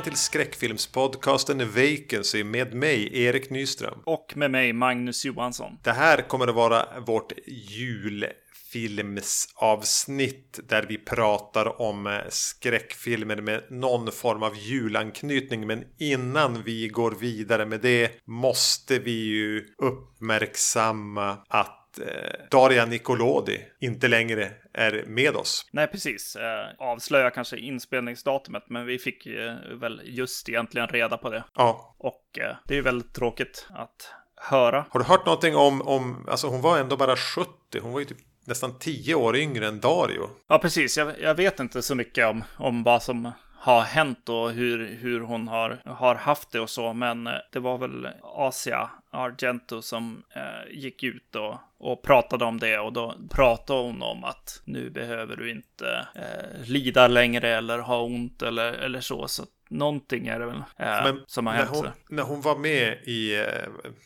Välkommen till skräckfilmspodcasten Vacancy med mig, Erik Nyström. Och med mig, Magnus Johansson. Det här kommer att vara vårt julfilmsavsnitt där vi pratar om skräckfilmer med någon form av julanknytning. Men innan vi går vidare med det måste vi ju uppmärksamma att eh, Daria Nicolodi inte längre är med oss. Nej, precis. Eh, avslöja kanske inspelningsdatumet, men vi fick ju väl just egentligen reda på det. Ja. Och eh, det är ju väldigt tråkigt att höra. Har du hört någonting om, om, alltså hon var ändå bara 70, hon var ju typ nästan 10 år yngre än Dario. Ja, precis. Jag, jag vet inte så mycket om, om vad som har hänt och hur, hur hon har, har haft det och så. Men eh, det var väl Asia Argento som eh, gick ut och, och pratade om det och då pratade hon om att nu behöver du inte eh, lida längre eller ha ont eller, eller så. Så någonting är det väl eh, Men som har när hänt. hon, när hon var med i eh,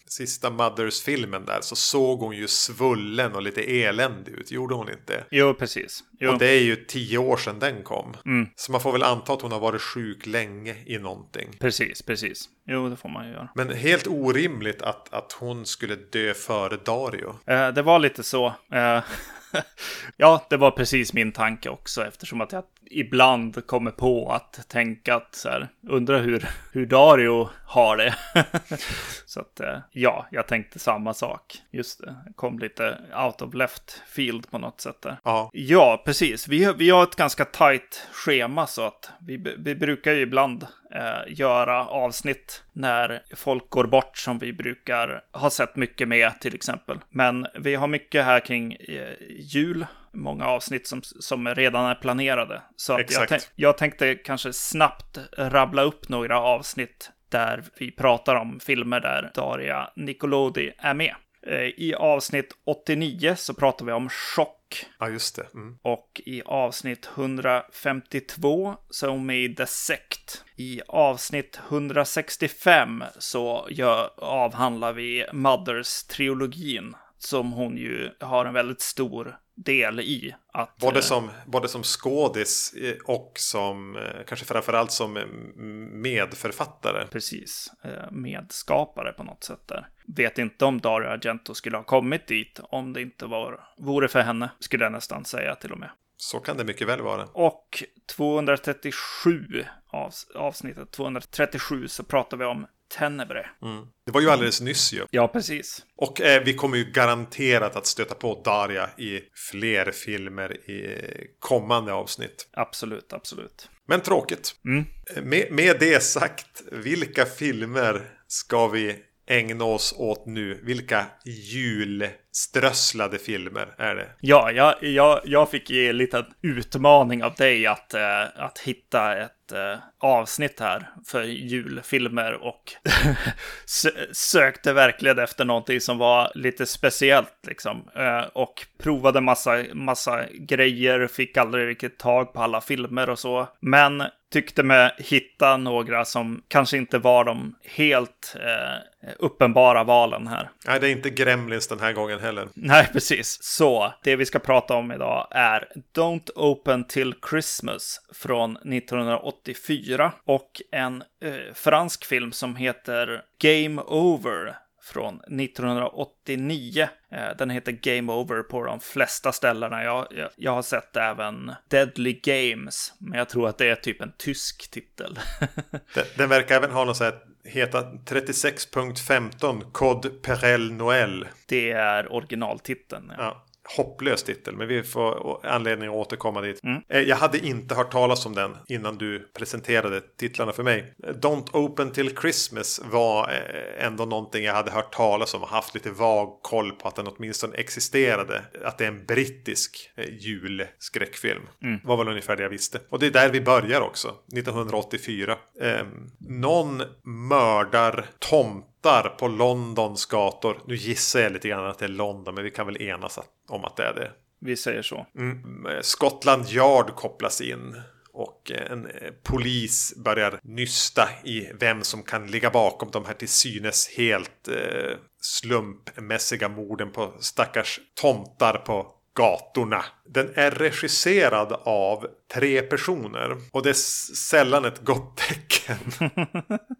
sista Mothers-filmen där så såg hon ju svullen och lite eländig ut. Gjorde hon inte? Jo, precis. Jo. Och det är ju tio år sedan den kom. Mm. Så man får väl anta att hon har varit sjuk länge i någonting. Precis, precis. Jo, det får man ju göra. Men helt orimligt att, att hon skulle dö före Dario. Eh, det var lite så. Ja, det var precis min tanke också eftersom att jag ibland kommer på att tänka att så här, undra hur, hur Dario har det. så att eh, ja, jag tänkte samma sak. Just det, kom lite out of left field på något sätt där. Ja, Ja, precis. Vi, vi har ett ganska tajt schema så att vi, vi brukar ju ibland eh, göra avsnitt när folk går bort som vi brukar ha sett mycket med till exempel. Men vi har mycket här kring eh, jul, många avsnitt som, som redan är planerade. Så jag, tänk, jag tänkte kanske snabbt rabbla upp några avsnitt där vi pratar om filmer där Daria Nicolodi är med. Eh, I avsnitt 89 så pratar vi om chock. ja just det. Mm. Och i avsnitt 152 så är hon med i The Sect. I avsnitt 165 så gör, avhandlar vi Mothers-trilogin. Som hon ju har en väldigt stor del i. Att, Både eh, som, både som skådis eh, och som, eh, kanske framförallt som medförfattare. Precis, medskapare på något sätt där. Vet inte om Dario Argento skulle ha kommit dit om det inte var, vore för henne, skulle jag nästan säga till och med. Så kan det mycket väl vara. Och 237 avs avsnittet, 237 så pratar vi om Tenebre. Mm. Det var ju alldeles nyss ju. Ja, precis. Och eh, vi kommer ju garanterat att stöta på Daria i fler filmer i kommande avsnitt. Absolut, absolut. Men tråkigt. Mm. Med, med det sagt, vilka filmer ska vi ägna oss åt nu? Vilka julströsslade filmer är det? Ja, jag, jag, jag fick ge en liten utmaning av dig att, eh, att hitta ett eh, avsnitt här för julfilmer och sö- sökte verkligen efter någonting som var lite speciellt liksom. Eh, och provade massa, massa grejer, fick aldrig riktigt tag på alla filmer och så. Men tyckte mig hitta några som kanske inte var de helt eh, uppenbara valen här. Nej, det är inte Gremlins den här gången heller. Nej, precis. Så det vi ska prata om idag är Don't Open Till Christmas från 1984 och en eh, fransk film som heter Game Over från 1989. Eh, den heter Game Over på de flesta ställena. Jag, jag, jag har sett även Deadly Games, men jag tror att det är typ en tysk titel. Den, den verkar även ha någon sån här, heta 36.15 Code Perel Noël. det är originaltiteln. Ja. Ja, hopplös titel, men vi får anledning att återkomma dit. Mm. Eh, Jag hade inte hört talas om den innan du presenterade titlarna för mig. Don't Open Till Christmas var eh, ändå någonting jag hade hört talas om och haft lite vag koll på att den åtminstone existerade. Att det är en brittisk eh, julskräckfilm. var väl ungefär det jag visste. Och det är där vi börjar också, 1984. Eh, någon mördar tomtar på Londons gator. Nu gissar jag lite grann att det är London, men vi kan väl enas om att det är det. Vi säger så. Mm. Scotland Yard kopplas in. Och eh, en eh, polis börjar nysta i vem som kan ligga bakom de här till synes helt eh, slumpmässiga morden på stackars tomtar på gatorna. Den är regisserad av tre personer. Och det är sällan ett gott tecken.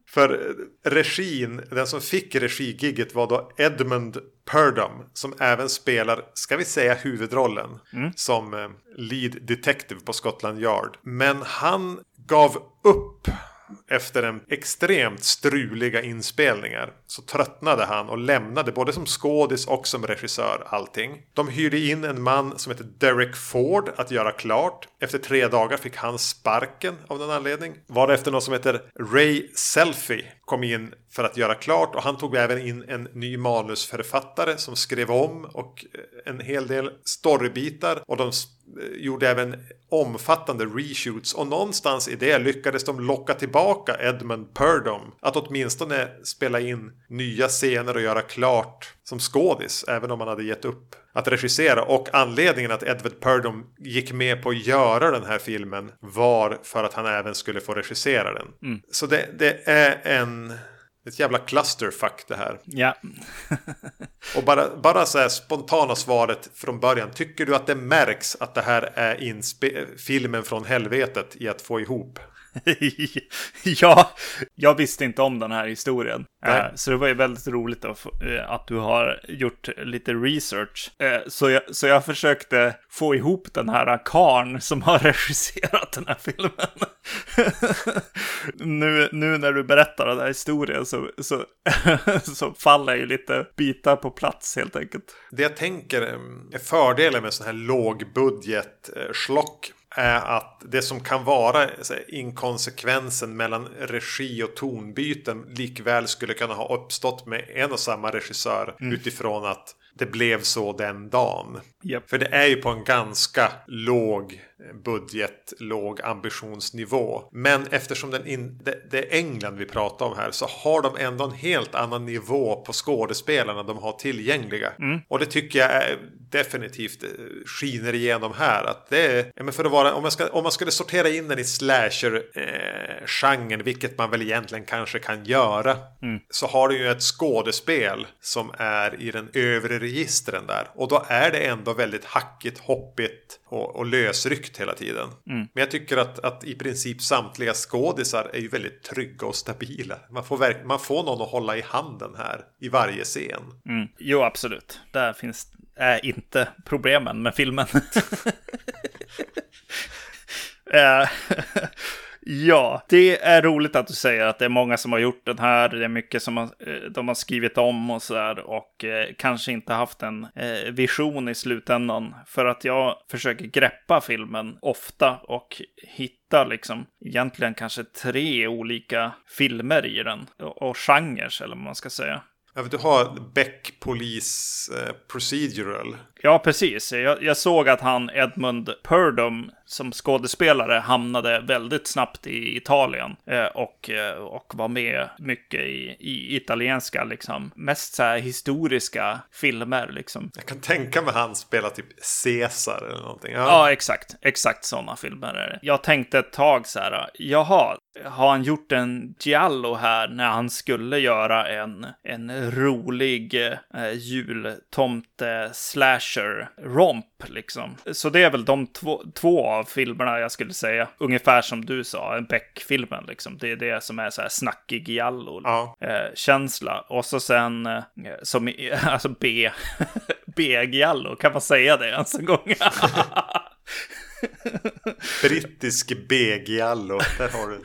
För regin, den som fick regigigget var då Edmund Purdom. Som även spelar, ska vi säga huvudrollen. Mm. Som eh, lead detective på Scotland Yard. Men han gav upp efter en extremt struliga inspelningar så tröttnade han och lämnade både som skådis och som regissör allting. De hyrde in en man som heter Derek Ford att göra klart. Efter tre dagar fick han sparken av någon anledning. Varefter någon som heter Ray Selfie kom in för att göra klart. Och han tog även in en ny manusförfattare som skrev om och eh, en hel del storybitar. Och de eh, gjorde även omfattande reshoots. Och någonstans i det lyckades de locka tillbaka Edmund Purdom att åtminstone spela in nya scener och göra klart som skådis även om han hade gett upp att regissera och anledningen att Edward Purdom gick med på att göra den här filmen var för att han även skulle få regissera den. Mm. Så det, det är en ett jävla clusterfuck det här. Ja. och bara, bara så här spontana svaret från början. Tycker du att det märks att det här är filmen från helvetet i att få ihop? ja, jag visste inte om den här historien. Nej. Så det var ju väldigt roligt att, eh, du har gjort lite research. Eh, så jag, så jag försökte få ihop den här karn som har regisserat den här filmen. nu, nu när du berättar den här historien så, så, så faller ju lite bitar på plats helt enkelt. Det jag tänker är fördelen med sån här lågbudget eh, schlock är att det som kan vara inkonsekvensen mellan regi och tonbyten likväl skulle kunna ha uppstått med en och samma regissör mm. utifrån att det blev så den dagen. Yep. För det är ju på en ganska låg budget, låg ambitionsnivå. Men eftersom den in, det, det, är England vi pratar om här så har de ändå en helt annan nivå på skådespelarna de har tillgängliga. Mm. Och det tycker jag är definitivt eh, skiner igenom här. Att det är, för att vara, om, man ska, om man skulle sortera in den i slasher-genren, eh, vilket man väl egentligen kanske kan göra, mm. så har du ju ett skådespel som är i den övre registren där. Och då är det ändå väldigt hackigt, hoppigt och, och lösryckt hela tiden. Mm. Men jag tycker att, att i princip samtliga skådisar är ju väldigt trygga och stabila. Man får, man får någon att hålla i handen här i varje scen. Mm. Jo, absolut. Där finns är inte problemen med filmen. Ja, det är roligt att du säger att det är många som har gjort den här. Det är mycket som har, eh, de har skrivit om och så där och eh, kanske inte haft en eh, vision i slutändan. För att jag försöker greppa filmen ofta och hitta liksom egentligen kanske tre olika filmer i den och, och genrer eller vad man ska säga. Ja, du har Beck Police eh, Procedural. Ja, precis. Jag, jag, såg att han Edmund Purdom som skådespelare hamnade väldigt snabbt i Italien eh, och, eh, och var med mycket i, i italienska, liksom. Mest så här historiska filmer, liksom. Jag kan tänka mig han spelar typ Caesar eller någonting. Ja, ja exakt. Exakt sådana filmer är det. Jag tänkte ett tag så här, jaha, har han gjort en Giallo här när han skulle göra en, en rolig eh, jultomte-slasher-romp liksom. Så det är väl de två, två av filmerna jag skulle säga, ungefär som du sa, Beck-filmen liksom. Det är det som är så här snackig Giallo-känsla. Ja. Eh, och så sen, eh, som, alltså B, B-Giallo, kan man säga det ens en gång? Brittisk B-giallo. Där har du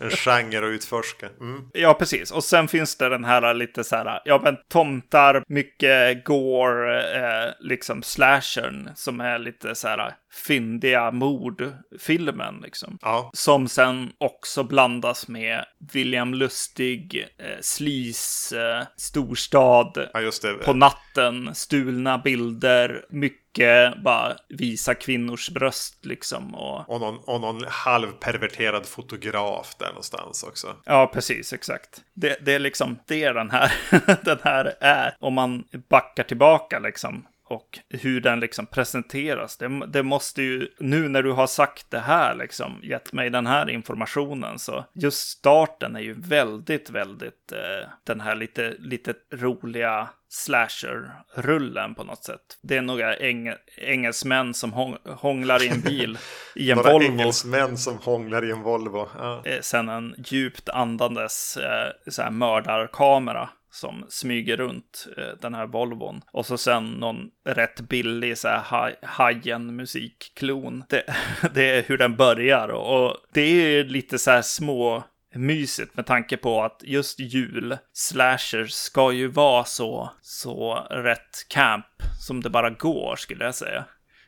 en genre att utforska. Mm. Ja, precis. Och sen finns det den här lite så här, ja men tomtar, mycket gore, eh, liksom slashern som är lite så här fyndiga mordfilmen liksom. Ja. Som sen också blandas med William Lustig, eh, slis, eh, storstad, ja, på natten, stulna bilder, mycket bara visa kvinnors bröst liksom. Och, och, någon, och någon halvperverterad fotograf där någonstans också. Ja, precis, exakt. Det, det är liksom det den här, den här är. Om man backar tillbaka liksom och hur den liksom presenteras. Det, det, måste ju, nu när du har sagt det här, liksom, gett mig den här informationen, så just starten är ju väldigt, väldigt eh, den här lite, lite roliga slasher-rullen på något sätt. Det är några eng engelsmän som hång hånglar i en bil i en några Volvo. Några engelsmän som hånglar i en Volvo. Ja. Sen en djupt andandes eh, så här mördarkamera som smyger runt eh, den här Volvon. Och så sen någon rätt billig så här hajen musikklon. Det, det är hur den börjar och det är lite så här små mysigt med tanke på att just jul, slashers, ska ju vara så, så rätt camp som det bara går skulle jag säga.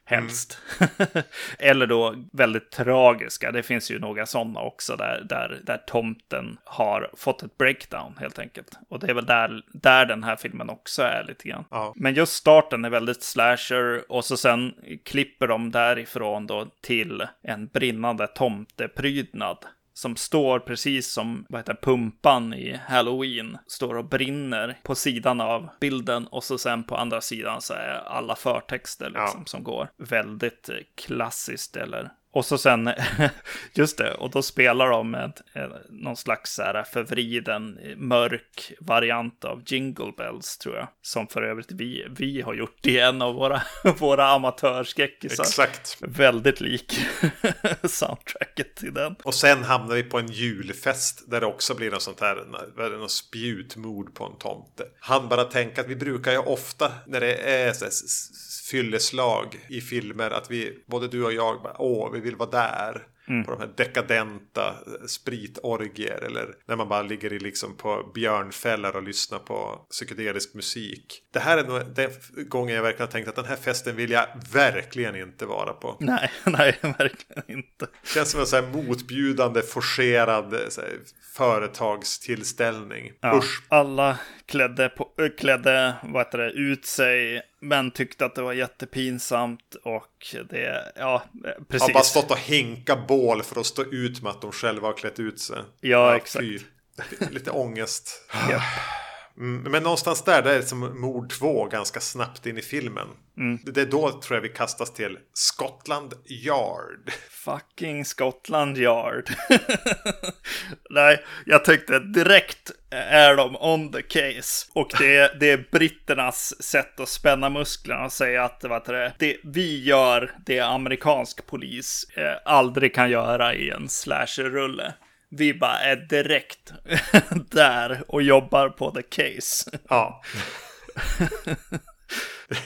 Helst. Mm. Eller då väldigt tragiska. Det finns ju några sådana också där, där, där tomten har fått ett breakdown helt enkelt. Och det är väl där, där den här filmen också är lite grann. Ja. Men just starten är väldigt slasher och så sen klipper de därifrån då till en brinnande tomteprydnad som står precis som vad heter, pumpan i Halloween, står och brinner på sidan av bilden och så sen på andra sidan så är alla förtexter liksom, ja. som går. Väldigt klassiskt eller och så sen, just det, och då spelar de med någon slags så här förvriden, mörk variant av Jingle Bells, tror jag. Som för övrigt vi, vi har gjort i en av våra, våra amatörskräckisar. Exakt. Väldigt lik soundtracket till den. Och sen hamnar vi på en julfest där det också blir något sånt här, något spjutmord på en tomte. Han bara tänker att vi brukar ju ofta när det är så här, fylleslag i filmer. Att vi, både du och jag, bara, åh, vi vill vara där. Mm. På de här dekadenta spritorgier. Eller när man bara ligger i liksom på björnfällar och lyssnar på psykedelisk musik. Det här är nog den gången jag verkligen har tänkt att den här festen vill jag verkligen inte vara på. Nej, nej, verkligen inte. Känns som en så här motbjudande, forcerad här, företagstillställning. Ja, Usch. Alla klädde, på, klädde vad heter det, ut sig men tyckte att det var jättepinsamt och det, ja, precis. Har bara stått och hinka bål för att stå ut med att de själva har klätt ut sig. Ja, ja exakt. Fy. Lite ångest. yep. Mm, men någonstans där, där är det som mord 2 ganska snabbt in i filmen. Mm. Det är då tror jag vi kastas till Scotland Yard. Fucking Scotland Yard. Nej, jag tyckte direkt är de on the case. Och det är, det är britternas sätt att spänna musklerna och säga att vad det, det vi gör, det amerikansk polis eh, aldrig kan göra i en slasher-rulle vi bara är direkt där och jobbar på the case. Ja.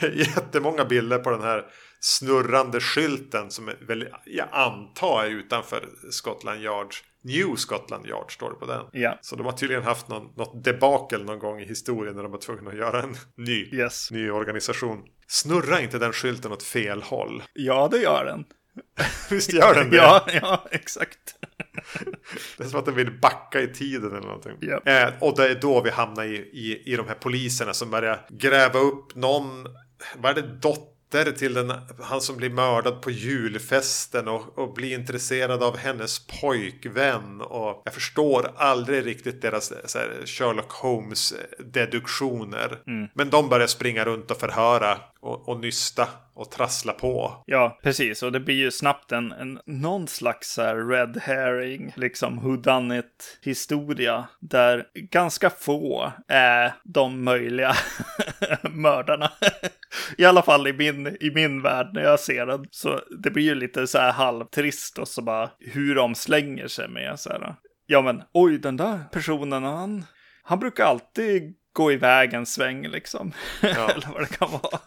Jättemånga bilder på den här snurrande skylten som är väl, jag antar är utanför Scotland Yard. New Scotland Yard står det på den. Ja. Så de har tydligen haft någon, något debakel någon gång i historien när de var tvungna att göra en ny, yes. ny organisation. Snurrar inte den skylten åt fel håll? Ja, det gör den. Visst gör den det? ja, ja, exakt. Det är som att den vill backa i tiden eller någonting. Yep. Eh, och det är då vi hamnar i, i, i de här poliserna som börjar gräva upp någon, vad är det, dotter till den, han som blir mördad på julfesten och, och blir intresserad av hennes pojkvän. Och jag förstår aldrig riktigt deras här, Sherlock Holmes deduktioner. Mm. Men de börjar springa runt och förhöra och, och nysta och trassla på. Ja, precis. Och det blir ju snabbt en, en någon slags här red herring, liksom whodunit historia där ganska få är de möjliga mördarna. I alla fall i min, i min värld när jag ser den. Så det blir ju lite så här halvtrist och så bara hur de slänger sig med så här. Ja men oj den där personen han, han brukar alltid gå iväg en sväng liksom. Ja. Eller vad det kan vara.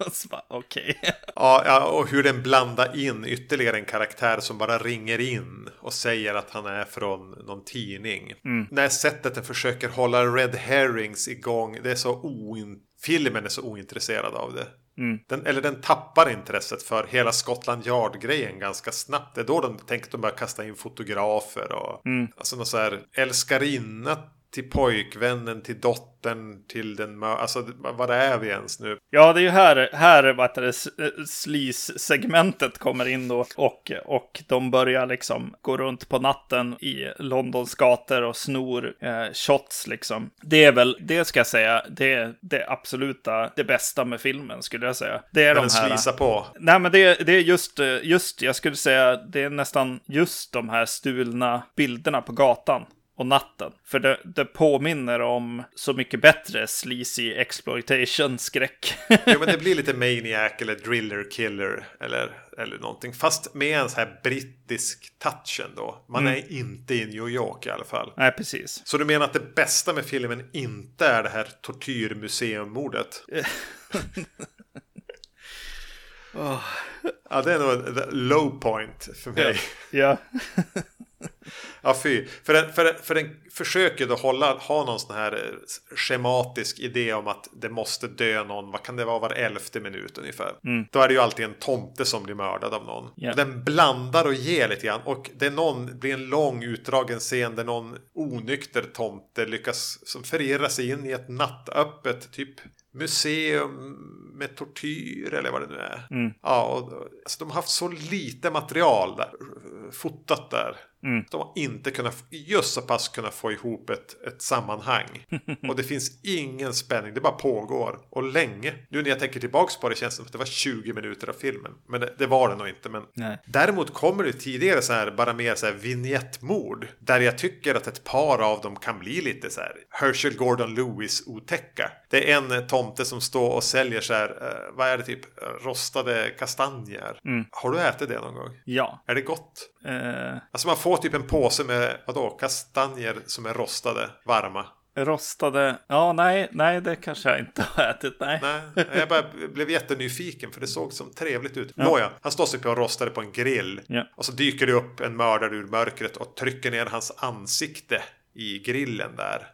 Okej. Okay. Ja, ja, och hur den blandar in ytterligare en karaktär som bara ringer in och säger att han är från någon tidning. Mm. När sättet den försöker hålla Red Herrings igång, det är så oin... Filmen är så ointresserad av det. Mm. Den, eller den tappar intresset för hela Scotland Yard-grejen ganska snabbt. Det är då de tänkte att de börjar kasta in fotografer och mm. alltså någon så här älskarinna till pojkvännen, till dottern, till den. Alltså vad är vi ens nu? Ja, det är ju här, här vad heter det, sleaze-segmentet kommer in då. Och, och de börjar liksom gå runt på natten i Londons gator och snor eh, shots liksom. Det är väl, det ska jag säga, det är det absoluta, det bästa med filmen skulle jag säga. Det är När de här... slisar på. Nej, men det, det är just, just, jag skulle säga, det är nästan just de här stulna bilderna på gatan och natten. För det, det påminner om så mycket bättre sleazy exploitation-skräck. Jo, men det blir lite Maniac eller Driller Killer eller, eller någonting. Fast med en så här brittisk touch ändå. Man är inte i New York i alla fall. Nej, precis. Så du menar att det bästa med filmen inte är det här tortyrmuseummordet? Ja, det är nog low point för mig. Ja, Ja, fy. För den, för, den, för den försöker då hålla, ha någon sån här eh, schematisk idé om att det måste dö någon. Vad kan det vara var elfte minut ungefär? Då är det ju alltid en tomte som blir mördad av någon. Ja. Den blandar och ger lite grann. Och det är någon, blir en lång utdragen scen där någon onykter tomte lyckas som förirra sig in i ett nattöppet typ museum med tortyr eller vad det nu är. Ja, och, alltså, de har haft så lite material där, fotat där. De har inte kunnat, just så pass kunnat få ihop ett, ett sammanhang. Och det finns ingen spänning, det bara pågår. Och länge. Nu när jag tänker tillbaks på det känns det som att det var 20 minuter av filmen. Men det, det var det nog inte. Men Nej. Däremot kommer det tidigare så här, bara mer så här vignettmord. Där jag tycker att ett par av dem kan bli lite så här Herschel Gordon Lewis otäcka. Det är en eh, tomte som står och säljer så här, eh, vad är det typ, eh, rostade kastanjer. Har du ätit det någon gång? ja. Är det gott? Eh, Alltså man får typ en påse med, vadå, kastanjer som är rostade, varma. rostade, ja nej, nej det kanske jag inte har ätit, nej. Nej, jag bara blev jättenyfiken för det såg som trevligt ut. Nåja, han står sig på och rostade på en grill. Ja. Och så dyker det upp en mördare ur mörkret och trycker ner hans ansikte i grillen där.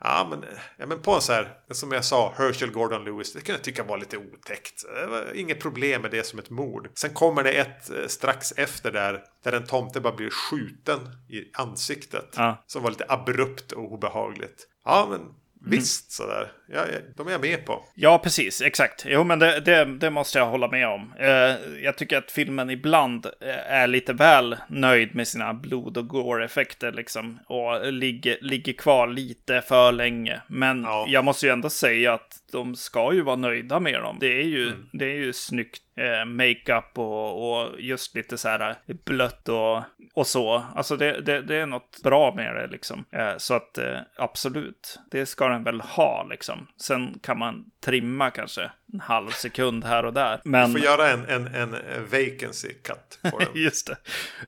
Ja, men, ja, men på en så här, som jag sa, Herschel Gordon Lewis, det kan jag tycka var lite otäckt. Det var inget problem med det som ett mord. Sen kommer det ett eh, strax efter där, där en tomte bara blir skjuten i ansiktet. Ja. Som var lite abrupt och obehagligt. Ja, men visst sådär. Ja, ja, de är jag med på. Ja, precis. Exakt. Jo, men det, det, det måste jag hålla med om. Eh, jag tycker att filmen ibland eh, är lite väl nöjd med sina blod och gore-effekter liksom. Och ligger, ligger kvar lite för länge. Men Ja. jag måste ju ändå säga att de ska ju vara nöjda med dem. Det är ju, Mm. det är ju snyggt eh, makeup och, och just lite så här blött och, och så. Alltså det, det, det är något bra med det liksom. Eh, så att eh, absolut, det ska den väl ha liksom. Sen kan man trimma kanske en halv sekund här och där. Men... Får göra en, en, en vacancy cut på den. Just det.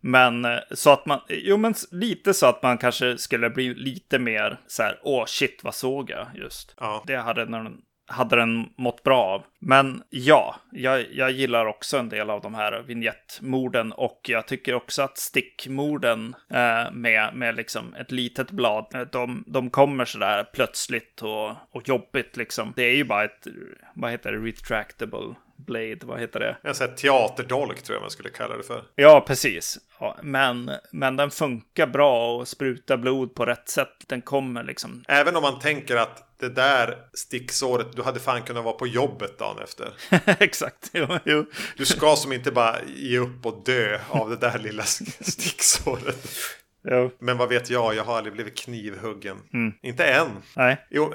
Men eh, så att man, jo men lite så att man kanske skulle bli lite mer så här, åh shit vad såg jag just. Ja. Det hade den, hade den mått bra av. Men ja, jag, jag gillar också en del av de här vignettmorden och jag tycker också att stickmorden eh, med, med liksom ett litet blad, eh, de, de kommer sådär plötsligt och, och jobbigt liksom. Det är ju bara ett, vad heter det, retractable blade, vad heter det? En sån här teaterdolk tror jag man skulle kalla det för. Ja, precis. Ja, men, men den funkar bra och sprutar blod på rätt sätt. Den kommer liksom. Även om man tänker att det där sticksåret, du hade fan kunnat vara på jobbet dagen efter. Exakt. Jo, jo. Du ska som inte bara ge upp och dö av det där lilla sticksåret. Jo. Men vad vet jag, jag har aldrig blivit knivhuggen. Inte än. Nej. Jo,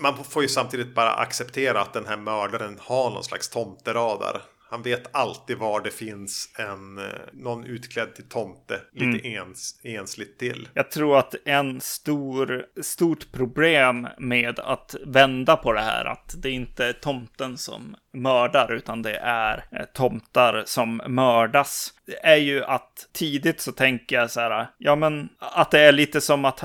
man får ju samtidigt bara acceptera att den här mördaren har någon slags tomteradar. Han vet alltid var det finns en, eh, någon utklädd till tomte lite ens, ensligt till. Jag tror att en stor, stort problem med att vända på det här, att det inte är tomten som mördar, utan det är eh, tomtar som mördas, Det är ju att tidigt så tänker jag så här, ja men att det är lite som att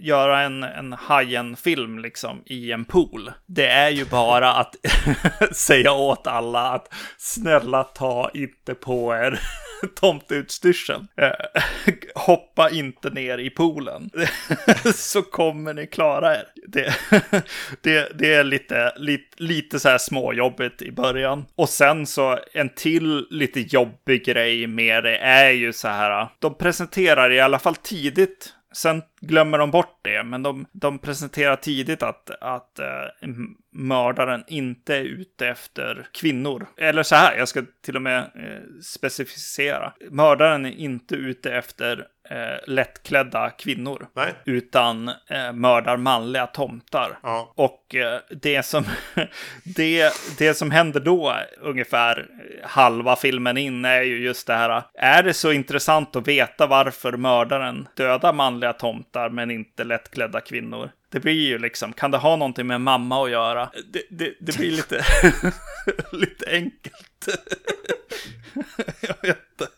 göra en, en Hajen-film liksom i en pool. Det är ju bara att säga åt alla att snälla ta inte på er tomteutstyrseln. Eh, hoppa inte ner i poolen. så kommer ni klara er. Det, det, det är lite, lite, lite så här småjobbigt i början. Och sen så en till lite jobbig grej med det är ju så här. Eh, de presenterar i alla fall tidigt Sen glömmer de bort det, men de, de presenterar tidigt att, att uh, mördaren inte är ute efter kvinnor. Eller så här, jag ska till och med uh, specificera. Mördaren är inte ute efter eh, lättklädda kvinnor. Nej. Utan eh, mördar manliga tomtar. Ja. Och eh, det, som, det, det som händer då, ungefär halva filmen in, är ju just det här. Är det så intressant att veta varför mördaren dödar manliga tomtar men inte lättklädda kvinnor? Det blir ju liksom, kan det ha någonting med mamma att göra? Det, det, det blir lite, lite enkelt. jag vet inte.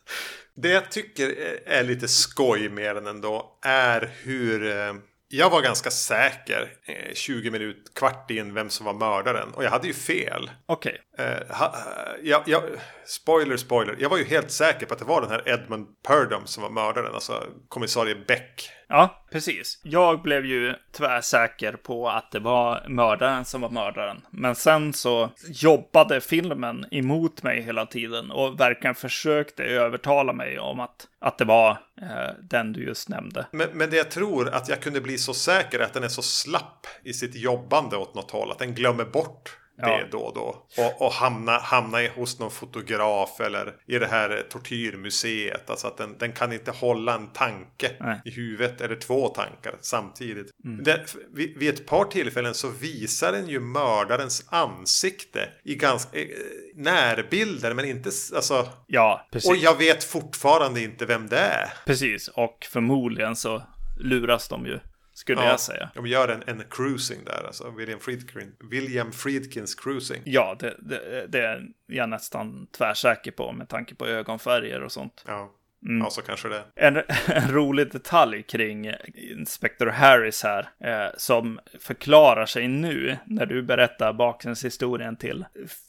Det jag tycker är lite skoj med den ändå är hur eh, jag var ganska säker 20 minuter, kvart in vem som var mördaren. Och jag hade ju fel. Okej. Okay. Jag, spoiler, spoiler. Jag var ju helt säker på att det var den här Edmund Purdom som var mördaren. Alltså kommissarie Beck. Ja, precis. Jag blev ju tvärsäker på att det var mördaren som var mördaren. Men sen så jobbade filmen emot mig hela tiden och verkligen försökte övertala mig om att, att det var eh, den du just nämnde. Men, men det jag tror att jag kunde bli så säker att den är så slapp i sitt jobbande åt något håll att den glömmer bort det ja. då och då. Och, och hamna, hamna hos någon fotograf eller i det här tortyrmuseet. Alltså att den, den kan inte hålla en tanke Nej. i huvudet eller två tankar samtidigt. Mm. Det, vid, vid, ett par tillfällen så visar den ju mördarens ansikte i ganska eh, närbilder men inte alltså. Ja, precis. Och jag vet fortfarande inte vem det är. Precis, och förmodligen så luras de ju skulle ja, jag säga. De gör en, en cruising där, alltså William, Friedkin, William Friedkins cruising. Ja, det, det, det är jag nästan tvärsäker på med tanke på ögonfärger och sånt. Ja. Mm. Ja, så kanske det. En, en rolig detalj kring Inspector Harris här, eh, som förklarar sig nu när du berättar bakgrundshistorien till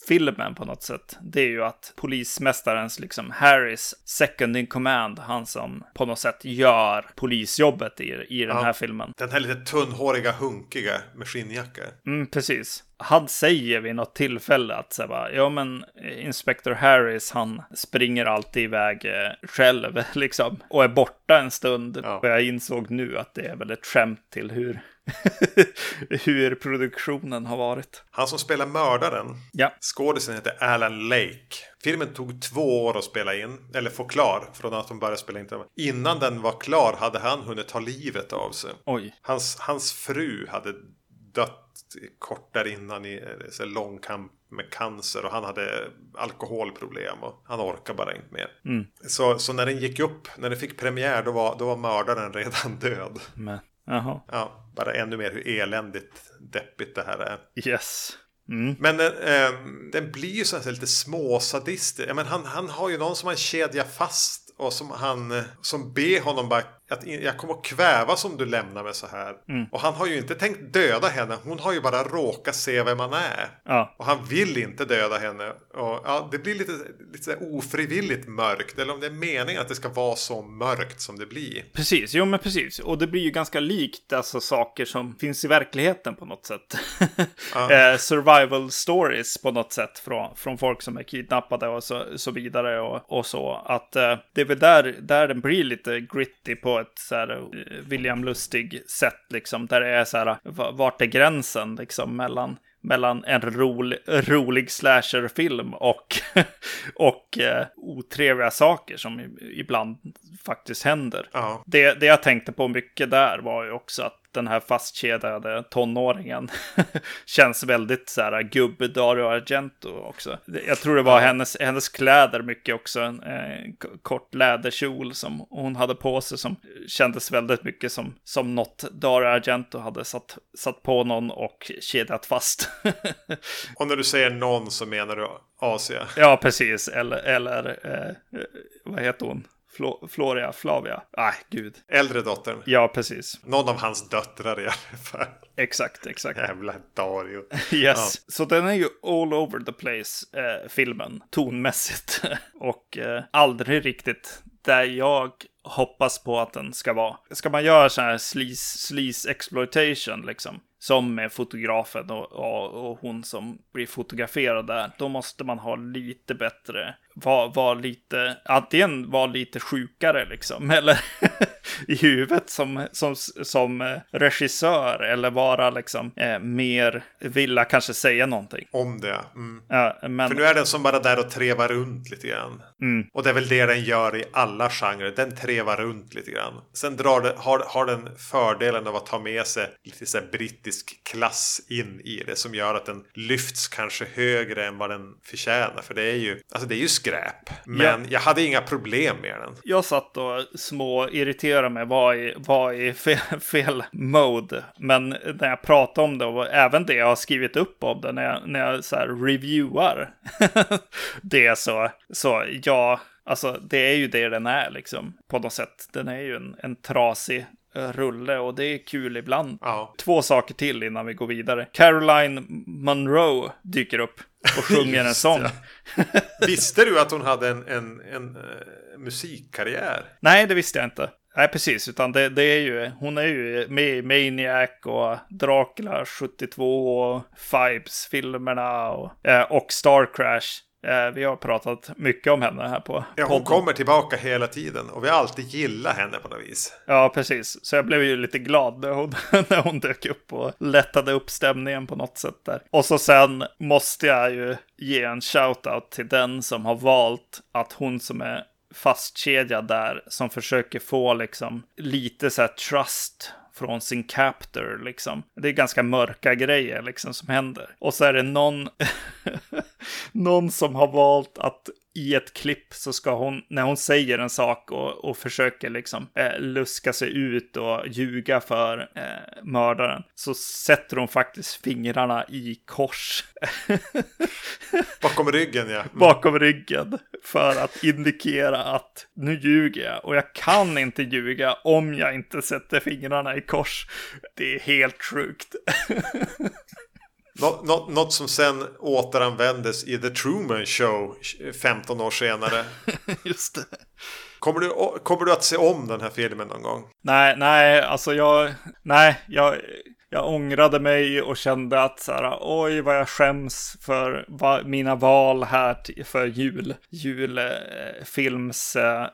filmen på något sätt. Det är ju att polismästarens, liksom Harris, second in command, han som på något sätt gör polisjobbet i, i den ja, här filmen. Den här lite tunnhåriga, hunkiga med skinnjacka. Mm, precis han säger vid något tillfälle att så bara, ja men Inspector Harris han springer alltid iväg eh, själv liksom och är borta en stund. Ja. Och jag insåg nu att det är väl ett skämt till hur hur produktionen har varit. Han som spelar mördaren, ja. skådisen heter Alan Lake. Filmen tog två år att spela in, eller få klar, från att de började spela in. Innan den var klar hade han hunnit ta livet av sig. Oj. Hans, hans fru hade dött kort där innan i så lång kamp med cancer och han hade alkoholproblem och han orkar bara inte mer. Mm. Så, så när den gick upp, när den fick premiär, då var, då var mördaren redan död. Men, jaha. Ja, bara ännu mer hur eländigt deppigt det här är. Yes. Mm. Men den, eh, den blir ju så här lite småsadistisk. Han, han har ju någon som han kedjar fast och som han som ber honom bara att jag kommer att kvävas om du lämnar mig så här. Mm. Och han har ju inte tänkt döda henne. Hon har ju bara råkat se vem han är. Ja. Och han vill inte döda henne. Och ja, det blir lite, lite ofrivilligt mörkt. Eller om det är meningen att det ska vara så mörkt som det blir. Precis, jo men precis. Och det blir ju ganska likt alltså saker som finns i verkligheten på något sätt. Ja. eh, survival stories på något sätt från, från folk som är kidnappade och så, så vidare. Och, och så. Att eh, det är väl där, där den blir lite gritty på ett så här eh, William Lustig sätt liksom. Där det är så här, vart är gränsen liksom mellan mellan en rolig, rolig slasherfilm och, och eh, otrevliga saker som ibland faktiskt händer. Ja. Det, det jag tänkte på mycket där var ju också att den här fastkedjade tonåringen känns väldigt så här gubb Dario Argento också. Jag tror det var hennes, hennes kläder mycket också. En eh, kort läderkjol som hon hade på sig som kändes väldigt mycket som, som något Dario Argento hade satt, satt på någon och kedjat fast. och när du säger någon så menar du Asia? Ja, precis. Eller, eller eh, vad heter hon? Flo Floria, Flavia. Nej, gud. Äldre dottern. Ja, precis. Någon av hans döttrar i alla fall. Exakt, exakt. Jävla Dario. yes. Ja. Så den är ju all over the place, eh, filmen, tonmässigt. och eh, aldrig riktigt där jag hoppas på att den ska vara. Ska man göra så här sleaze, sleaze exploitation liksom, som med fotografen och, och, och, hon som blir fotograferad där, då måste man ha lite bättre, var, var lite, antingen var lite sjukare liksom, eller, i huvudet som, som, som eh, regissör eller vara liksom eh, mer, vilja kanske säga någonting. Om det. Mm. Ja, men, För nu är den som bara där och trevar runt lite grann. Mm. Och det är väl det den gör i alla genrer. Den trevar runt lite grann. Sen drar det, har, har den fördelen av att ta med sig lite så här brittisk klass in i det. Som gör att den lyfts kanske högre än vad den förtjänar. För det är ju, alltså det är ju skräp. Men jag hade inga problem med den. jag satt och små irriterade mig, var i, var i fel, fel mode. Men när jag pratar om det och även det jag har skrivit upp om det, när jag, när jag så här reviewar det så, så ja, alltså det är ju det den är liksom på något sätt. Den är ju en, en trasig eh, rulle och det är kul ibland. Ja. Två saker till innan vi går vidare. Caroline Monroe dyker upp och sjunger en sång. Visste du att hon hade en, en, en uh, musikkarriär? Nej, det visste jag inte. Nej, precis, utan det, det är ju, hon är ju med i Maniac och Dracula 72 och Fibes-filmerna och, eh, och Star Crash. Eh, Vi har pratat mycket om henne här på Ja, hon kommer tillbaka hela tiden och vi har alltid gillat henne på något vis. Ja, precis. Så jag blev ju lite glad när hon, när hon dök upp och lättade upp stämningen på något sätt där. Och så sen måste jag ju ge en shout-out till den som har valt att hon som är fastkedjad där, som försöker få liksom lite så här trust från sin captor liksom. Det är ganska mörka grejer liksom som händer. Och så är det någon, någon som har valt att i ett klipp så ska hon, när hon säger en sak och, och försöker liksom eh, luska sig ut och ljuga för eh, mördaren, så sätter hon faktiskt fingrarna i kors Bakom ryggen ja. Mm. bakom ryggen för att indikera att nu ljuger jag och jag kan inte ljuga om jag inte sätter fingrarna i kors. Det är helt sjukt. Nå, nå, något som sen återanvändes i The Truman Show 15 år senare. Just det. Kommer du, kommer du att se om den här filmen någon gång? Nej, nej, alltså jag, nej, jag, jag ångrade mig och kände att så här, oj vad jag skäms för va, mina val här för jul, julfilms eh,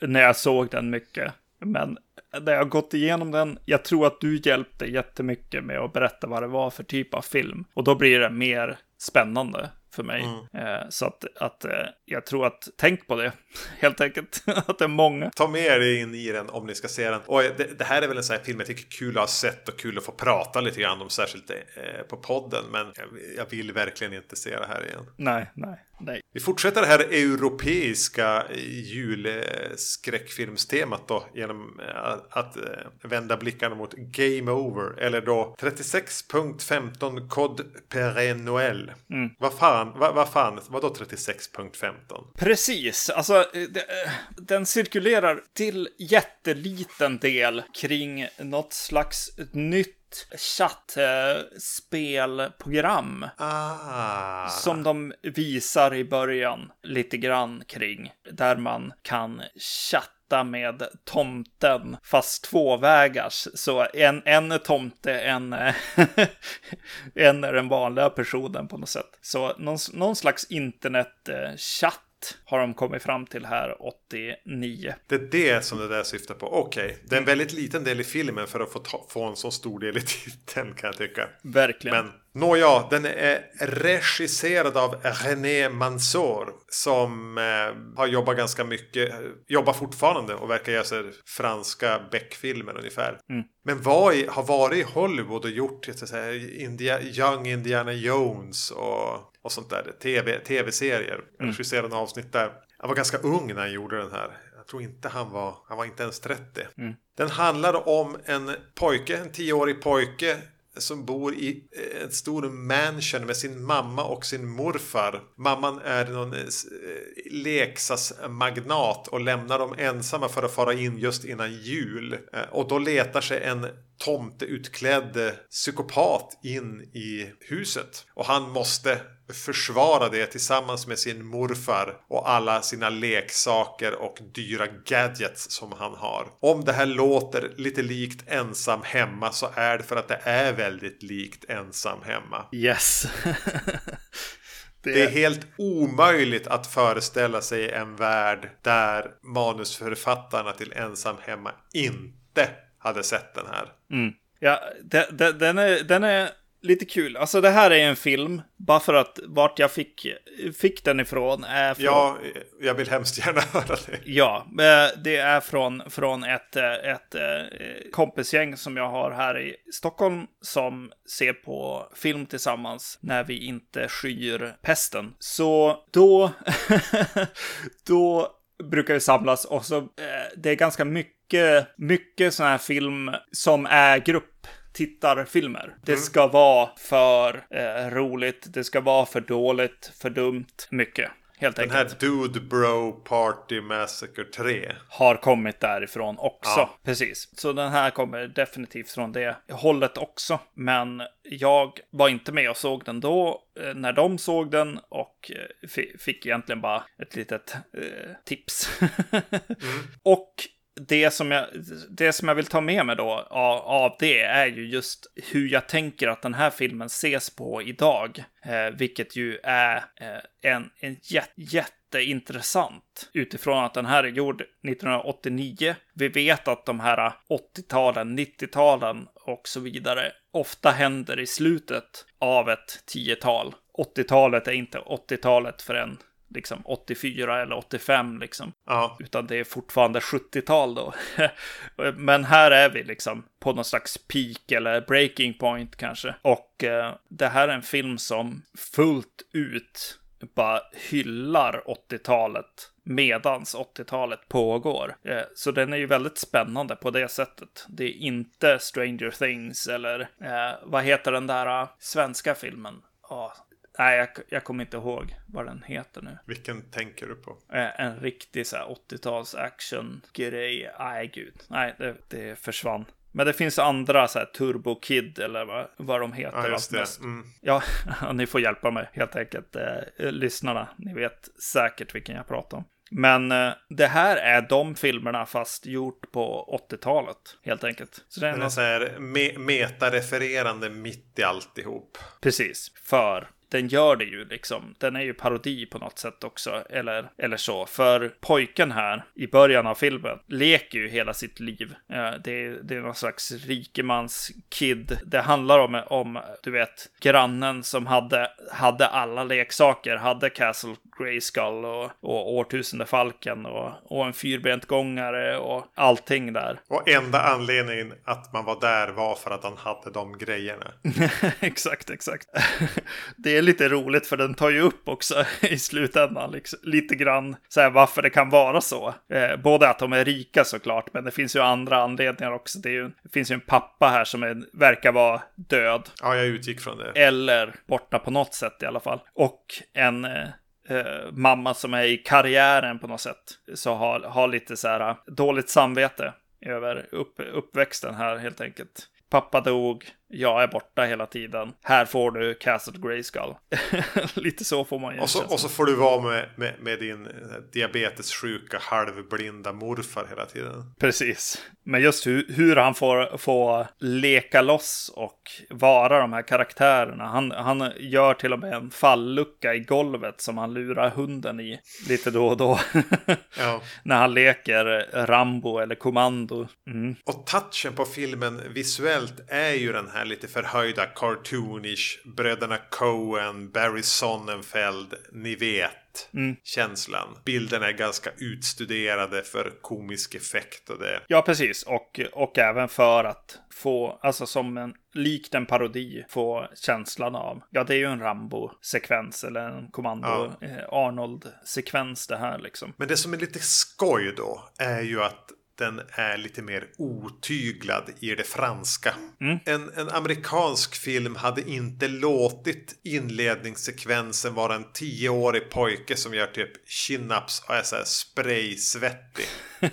när jag såg den mycket. Men när jag har gått igenom den, jag tror att du hjälpte jättemycket med att berätta vad det var för typ av film. Och då blir det mer spännande för mig. Eh, så att, att eh, jag tror att, tänk på det, helt enkelt. att det är många. Ta med er in i den om ni ska se den. Och det, det här är väl en sån här film jag tycker är kul att ha sett och kul att få prata lite grann om, särskilt eh, på podden. Men jag, jag vill verkligen inte se det här igen. Nej, nej, nej. Vi fortsätter det här europeiska julskräckfilmstemat då genom eh, att eh, vända blickarna mot Game Over eller då 36.15 Code Père Noël. Mm. Vad fan, vad, vad fan, vad då 36.15? Precis, alltså det, eh, den cirkulerar till jätteliten del kring något slags nytt chattspelprogram. Ah. Som de visar i början lite grann kring. Där man kan chatta med tomten fast tvåvägars. Så en, en är tomte, en, en är den vanliga personen på något sätt. Så någon, någon slags internetchatt har de kommit fram till här 89. Det är det som det där syftar på. Okej, det är en väldigt liten del i filmen för att få, ta, få en så stor del i titeln kan jag tycka. Verkligen. Men nåja, den är regisserad av René Mansour som eh, har jobbat ganska mycket, jobbar fortfarande och verkar göra sig franska Beck-filmer ungefär. Men var i, har varit i Hollywood och gjort så säga, India, Young Indiana Jones och, och sånt där. TV, tv-serier. Regisserade en avsnitt där. Han var ganska ung när han gjorde den här. Jag tror inte han var, han var inte ens 30. Den handlar om en pojke, en tioårig pojke som bor i eh, en stor mansion med sin mamma och sin morfar. Mamman är någon eh, eh leksaksmagnat och lämnar dem ensamma för att fara in just innan jul. Eh, och då letar sig en tomteutklädd psykopat in i huset. Och han måste försvara det tillsammans med sin morfar och alla sina leksaker och dyra gadgets som han har. Om det här låter lite likt ensam hemma så är det för att det är väldigt likt ensam hemma. Yes. Det... det är helt omöjligt att föreställa sig en värld där manusförfattarna till Ensam Hemma inte hade sett den här. Mm. Ja, den, är, den är lite kul. Alltså det här är en film, bara för att vart jag fick, fick den ifrån är från... Ja, jag vill hemskt gärna höra det. Ja, eh, det är från, från ett, eh, ett eh, kompisgäng som jag har här i Stockholm som ser på film tillsammans när vi inte skyr pesten. Så då, då brukar vi samlas och så det är ganska mycket, mycket sån här film som är grupp tittarfilmer. Det mm. ska vara för eh, roligt, det ska vara för dåligt, för dumt, mycket. Helt den enkelt. här Dude Bro Party Massacre 3. Har kommit därifrån också. Ja. Precis. Så den här kommer definitivt från det hållet också. Men jag var inte med och såg den då eh, när de såg den och eh, fick egentligen bara ett litet eh, tips. mm. Och det som, jag, det som jag vill ta med mig då av, av det är ju just hur jag tänker att den här filmen ses på idag. Eh, vilket ju är eh, en, en jät, jätteintressant utifrån att den här är gjord 1989. Vi vet att de här 80-talen, 90-talen och så vidare ofta händer i slutet av ett tiotal. 80-talet är inte 80-talet förrän liksom 84 eller 85 liksom. Ja. Utan det är fortfarande 70-tal då. Men här är vi liksom på någon slags peak eller breaking point kanske. Och eh, det här är en film som fullt ut bara hyllar 80-talet medans 80-talet pågår. Eh, så den är ju väldigt spännande på det sättet. Det är inte Stranger Things eller eh, vad heter den där uh, svenska filmen? Oh, Nej, jag, jag kommer inte ihåg vad den heter nu. Vilken tänker du på? Eh, en riktig så här 80-tals action-grej. Nej, gud. Nej, det, det försvann. Men det finns andra så här Turbo Kid eller vad, vad de heter. Ja, just det. Mm. Ja, ni får hjälpa mig helt enkelt. Eh, lyssnarna, ni vet säkert vilken jag pratar om. Men eh, det här är de filmerna fast gjort på 80-talet helt enkelt. Så det är, Den är så här me metarefererande mitt i alltihop. Precis, för den gör det ju liksom. Den är ju parodi på något sätt också, eller, eller så. För pojken här i början av filmen leker ju hela sitt liv. Det är, det är någon slags rikemans kid. Det handlar om, om, du vet, grannen som hade, hade alla leksaker, hade Castle Grayskull och, och Årtusendefalken och, och en fyrbent gångare och allting där. Och enda anledningen att man var där var för att han hade de grejerna. exakt, exakt. det är lite roligt för den tar ju upp också i slutändan liksom, lite grann så här, varför det kan vara så. Eh, både att de är rika såklart, men det finns ju andra anledningar också. Det, ju, det finns ju en pappa här som är, verkar vara död. Ja, jag utgick från det. Eller borta på något sätt i alla fall. Och en eh, eh, mamma som är i karriären på något sätt. Så har, har lite så här dåligt samvete över upp, uppväxten här helt enkelt. Pappa dog, jag är borta hela tiden. Här får du Castle Grayskull. Lite så får man ju. Och så, och så får du vara med, med, med din eh, diabetessjuka halvblinda morfar hela tiden. Precis. Men just hur, hur han får, får leka loss och vara de här karaktärerna. Han, han gör till och med en fallucka i golvet som han lurar hunden i lite då och då. ja. När han leker Rambo eller Kommando. Mm. Och touchen på filmen visuellt är ju den här här lite förhöjda cartoonish bröderna Coen, Barry Sonnenfeld, ni vet mm. känslan. Bilderna är ganska utstuderade för komisk effekt och det. Ja, precis. Och, och även för att få, alltså som en likt en parodi, få känslan av, ja det är ju en Rambo-sekvens eller en kommando ja. Eh, Arnold-sekvens det här liksom. Men det som är lite skoj då är ju att den är lite mer otyglad i det franska. Mm. En, en amerikansk film hade inte låtit inledningssekvensen vara en tioårig pojke som gör typ chin-ups och är så här spray-svettig.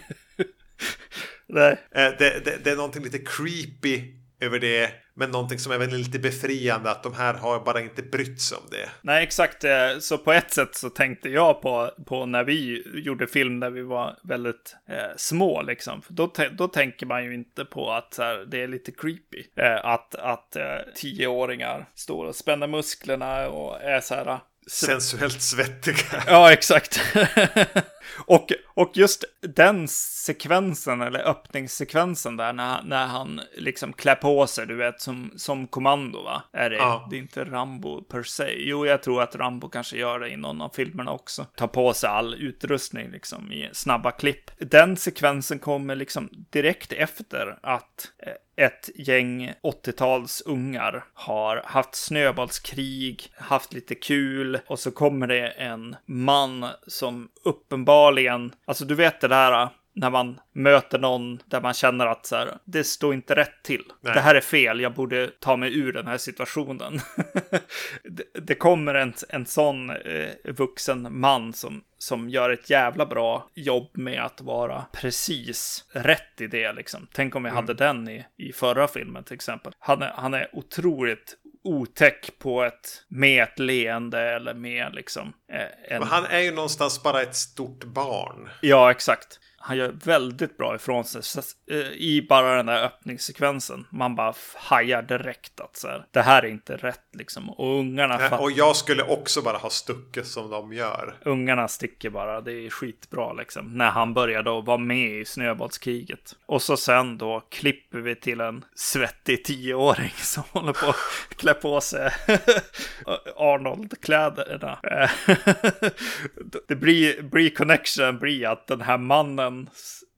Nej. Eh, det, det, det är någonting lite creepy över det. Men någonting som är lite befriande att de här har bara inte brytt sig om det. Nej, exakt. Eh, så på ett sätt så tänkte jag på, på när vi gjorde film när vi var väldigt eh, små liksom. Då, då tänker man ju inte på att här, det är lite creepy. Eh, att att eh, tioåringar står och spänner musklerna och är så här sensuellt svettiga. Ja, exakt. och, och just den sekvensen, eller öppningssekvensen där, när, när han liksom klär på sig, du vet, som, som kommando, va? Är det, Ja. det är inte Rambo per se. Jo, jag tror att Rambo kanske gör det i någon av filmerna också. Tar på sig all utrustning, liksom, i snabba klipp. Den sekvensen kommer liksom direkt efter att eh, ett gäng 80-tals ungar har haft snöbollskrig, haft lite kul och så kommer det en man som uppenbarligen, alltså du vet det där när man möter någon där man känner att så här, det står inte rätt till. Nej. Det här är fel, jag borde ta mig ur den här situationen. det, det kommer en, en sån eh, vuxen man som, som gör ett jävla bra jobb med att vara precis rätt i det. Liksom. Tänk om vi hade den i, i förra filmen till exempel. Han är, han är otroligt otäck på ett, med ett leende eller med liksom eh, en... Men han är ju någonstans bara ett stort barn. Ja, exakt. Han gör väldigt bra ifrån sig så, eh, i bara den där öppningssekvensen. Man bara hajar direkt att så här, det här är inte rätt liksom. Och ungarna, fa- Och jag skulle också bara ha stuckit som de gör. ungarna sticker bara. Det är skitbra liksom. När han började att vara med i snöbollskriget. Och så sen då klipper vi till en svettig tioåring som håller på att klä på sig Arnold-kläderna. det blir, blir connection blir att den här mannen,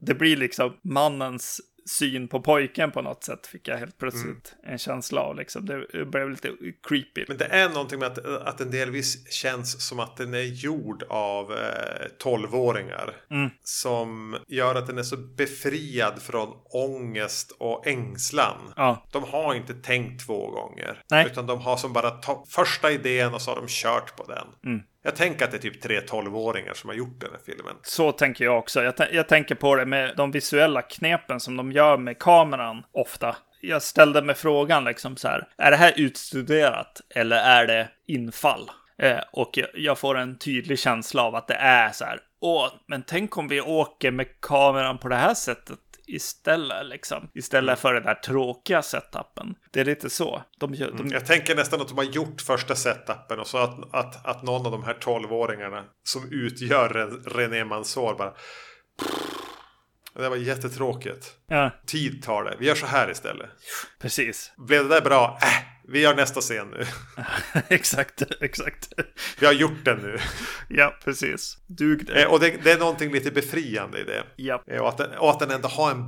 det blir liksom mannens syn på pojken på något sätt fick jag helt plötsligt en känsla av liksom. Det blev lite creepy. Men det är någonting med att, att den delvis känns som att den är gjord av eh, 12-åringar. Mm. Som gör att den är så befriad från ångest och ängslan. Ja, De har inte tänkt två gånger. Nej. Utan de har som bara ta- första idén och så har de kört på den. Mm. Jag tänker att det är typ tre 12-åringar som har gjort den här filmen. Så tänker jag också. Jag, jag tänker på det med de visuella knepen som de gör med kameran ofta. Jag ställde mig frågan liksom så här, är det här utstuderat eller är det infall? Eh, och jag, jag får en tydlig känsla av att det är så här, åh, men tänk om vi åker med kameran på det här sättet istället, liksom. Istället för den där tråkiga setupen. Det är lite så. De, gör- de, Jag tänker nästan att de har gjort första setupen och så att, att, att någon av de här 12-åringarna som utgör Ren- René Mansour bara... Det var jättetråkigt. Ja, Tid tar det. Vi gör så här istället. precis. Blev det där bra? Äh, vi gör nästa scen nu. exakt, exakt. Vi har gjort den nu. ja, precis. Dug det. Eh, Och det, det är någonting lite befriande i det. Ja. Eh, Och att den, och att den ändå har en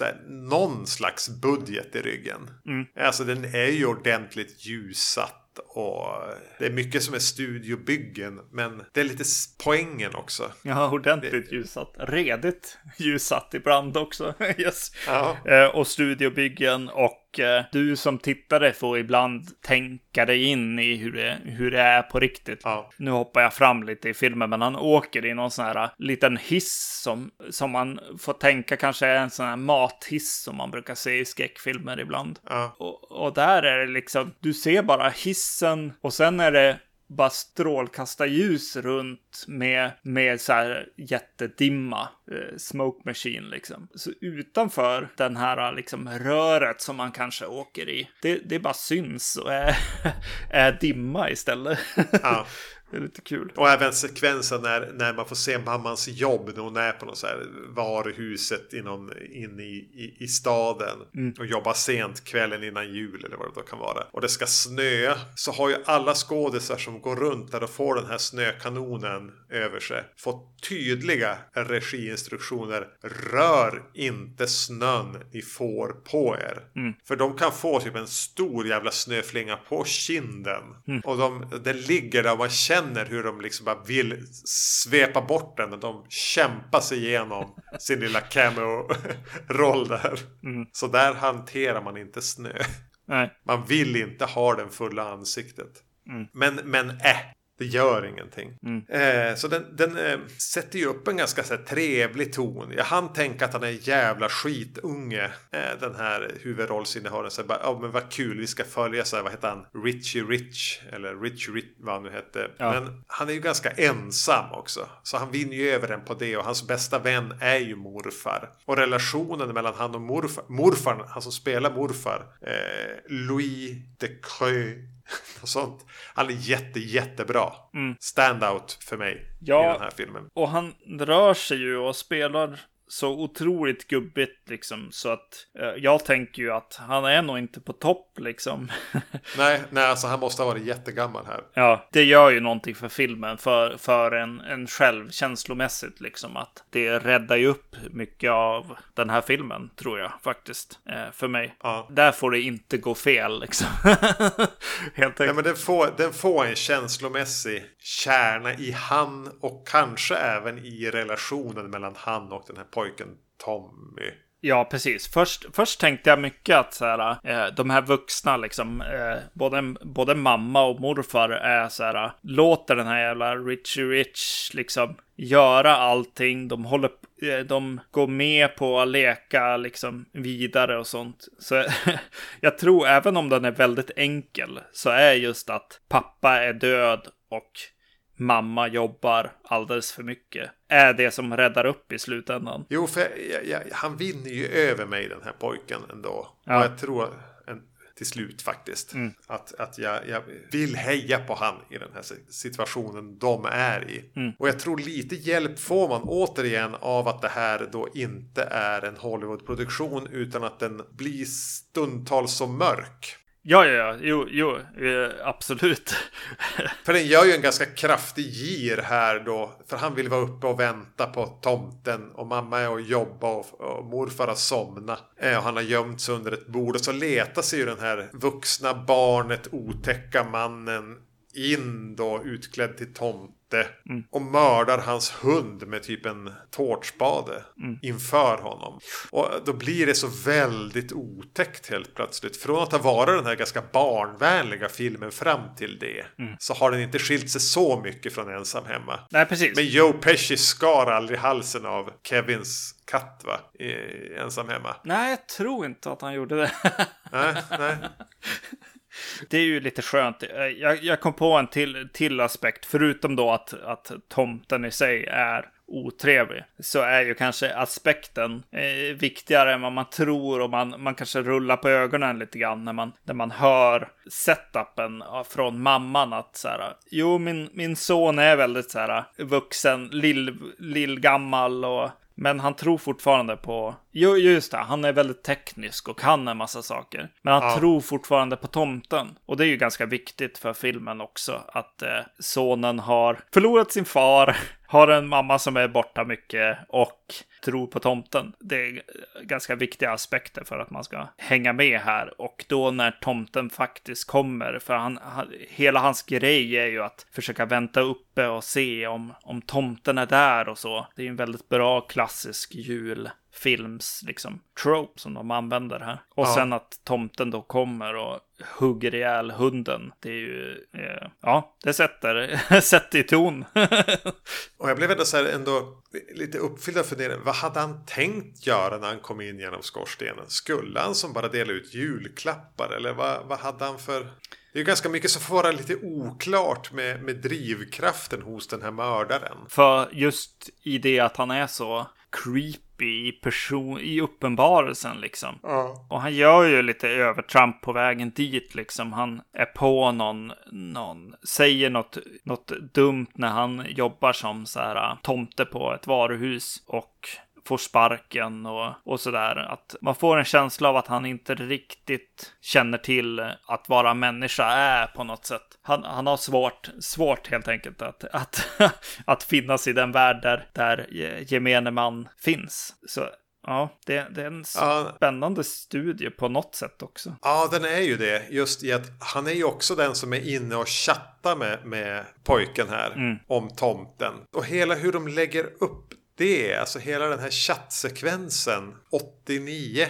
här, någon slags budget i ryggen. Mm. Alltså den är ju ordentligt ljussatt. Och det är mycket som är studiobyggen. Men det är lite poängen också. Ja, ordentligt ljussatt. Redigt ljussatt ibland också. yes. Ja. Eh, och studiobyggen och eh, du som tittare får ibland tänka dig in i hur det, hur det är på riktigt. Ja. Nu hoppar jag fram lite i filmen, men han åker i någon sån här eh, liten hiss som, som man får tänka kanske är en sån här mathiss som man brukar se i skräckfilmer ibland. Ja. Och, och där är det liksom, du ser bara hissen och sen är det bara strålkastarljus runt med, med så här jättedimma, eh, smoke machine liksom. Så utanför den här liksom röret som man kanske åker i, det, det bara syns och är, är dimma istället. Ja. det är lite kul. Och även sekvensen när, när man får se mammans jobb när hon är på något så här varuhuset inom, in i, i, i staden. Och jobbar sent kvällen innan jul eller vad det då kan vara. Och det ska snöa. Så har ju alla skådisar som går runt där och får den här snökanonen över sig. Fått tydliga regiinstruktioner. Rör inte snön ni får på er. För de kan få typ en stor jävla snöflinga på kinden. Och de, den ligger där och man känner hur de liksom bara vill svepa bort den. De kämpar sig igenom sin lilla cameo-roll där. Så där hanterar man inte snö. Nej, Man vill inte ha den fulla ansiktet. Men, men äh, det gör ingenting. Eh, så den, den eh, sätter ju upp en ganska så här, trevlig ton. Jag hann tänka att han är en jävla skitunge. Eh, den här huvudrollsinnehavaren. Så bara, ja men vad kul, vi ska följa så här, vad heter han? Richie Rich. Eller Rich Rich, vad han nu hette. Ja. Men han är ju ganska ensam också. Så han vinner ju över en på det. Och hans bästa vän är ju morfar. Och relationen mellan han och morfar. Morfar, han som spelar morfar. Eh, Louis de Creux. och sånt. Han är jätte, jättebra. Standout för mig Ja. i den här filmen. Och han rör sig ju och spelar så otroligt gubbigt liksom. Så att eh, jag tänker ju att han är nog inte på topp liksom. Nej, nej, alltså han måste ha varit jättegammal här. ja, det gör ju någonting för filmen. För, för en, en själv känslomässigt liksom. Att det räddar ju upp mycket av den här filmen tror jag faktiskt. Eh, för mig. Ja. Där får det inte gå fel liksom. Helt enkelt. men den får, den får en känslomässig kärna i han och kanske även i relationen mellan han och den här pojken Tommy. Ja, precis. Först, först tänkte jag mycket att så här, eh, de här vuxna, liksom, eh, både, både mamma och morfar är så här, låter den här jävla Richie Rich liksom göra allting. De håller, eh, de går med på att leka liksom vidare och sånt. Så jag tror även om den är väldigt enkel så är just att pappa är död och mamma jobbar alldeles för mycket. Är det som räddar upp i slutändan. Jo, för jag, jag, han vinner ju över mig den här pojken ändå. Ja. Och jag tror en, till slut faktiskt. Att, att jag, jag vill heja på han i den här si- situationen de är i. Och jag tror lite hjälp får man återigen av att det här då inte är en Hollywood-produktion utan att den blir stundtals så mörk. Ja, ja, ja, jo, jo, eh, absolut. För den gör ju en ganska kraftig gir här då. För han vill vara uppe och vänta på tomten. Och mamma är och jobba och, och morfar har somnat. Eh, och han har gömt sig under ett bord. Och så letar sig ju den här vuxna barnet, otäcka mannen in då utklädd till tomte. Och mördar hans hund med typ en tårtspade inför honom. Och då blir det så väldigt otäckt helt plötsligt. Från att ha varit den här ganska barnvänliga filmen fram till det. Så har den inte skilt sig så mycket från Ensam Hemma. Nej, precis. Men Joe Pesci skar aldrig halsen av Kevins katt va? I Ensam Hemma. Nej, jag tror inte att han gjorde det. Nej, nej. det är ju lite skönt. Eh, jag, jag kom på en till, till aspekt, förutom då att, att tomten i sig är otrevlig, så är ju kanske aspekten eh, viktigare än vad man tror och man, man kanske rullar på ögonen lite grann när man, när man hör setupen från mamman att så här, jo min, min son är väldigt så här vuxen, lill, lillgammal och men han tror fortfarande på... Jo, just det. Han är väldigt teknisk och kan en massa saker. Men han Ja. tror fortfarande på tomten. Och det är ju ganska viktigt för filmen också. Att eh, sonen har förlorat sin far, har en mamma som är borta mycket och tror på tomten. Det är ganska viktiga aspekter för att man ska hänga med här. Och då när tomten faktiskt kommer, för han, han, hela hans grej är ju att försöka vänta uppe och se om, om tomten är där och så. Det är ju en väldigt bra klassisk jul julfilms liksom trope som de använder här. Och Ja. sen att tomten då kommer och hugger ihjäl hunden. Det är ju, eh, ja, det sätter, sätter i ton. Och jag blev ändå så här ändå lite uppfylld av funderingar. Vad hade han tänkt göra när han kom in genom skorstenen? Skulle han som bara dela ut julklappar? Eller vad, vad hade han för... Det är ju ganska mycket som får vara lite oklart med, med drivkraften hos den här mördaren. För just i det att han är så creepy i, person, i uppenbarelsen liksom. Ja. Och han gör ju lite övertramp på vägen dit liksom. Han är på någon, någon säger något, något dumt när han jobbar som så här tomte på ett varuhus och får sparken och, och sådär. Att man får en känsla av att han inte riktigt känner till att vara människa är på något sätt. Han, han har svårt, svårt helt enkelt att, att, att finnas i den värld där, där gemene man finns. Så ja, det, det är en Ja. spännande studie på något sätt också. Ja, den är ju det. Just i att han är ju också den som är inne och chattar med, med pojken här om tomten. Och hela hur de lägger upp det, alltså hela den här chattsekvensen 89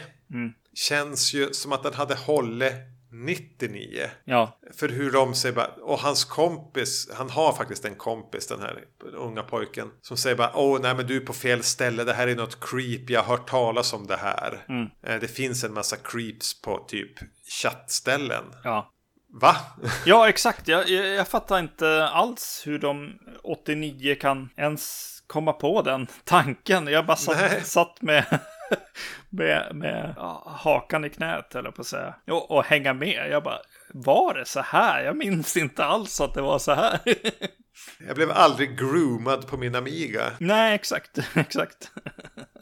känns ju som att den hade hållit 99. Ja, För hur de säger bara, och hans kompis, han har faktiskt en kompis den här unga pojken. Som säger bara, åh nej men du är på fel ställe, det här är något creep, jag har hört talas om det här. Eh, Det finns en massa creeps på typ chattställen. ja. Va? Ja, exakt. Jag, jag, jag fattar inte alls hur de 89 kan ens komma på den tanken. Jag bara satt, satt med med, med ja, hakan i knät, eller på att säga. Och, och hänga med. Jag bara, var det så här? Jag minns inte alls att det var så här. Jag blev aldrig groomad på min Amiga. Nej, exakt, exakt.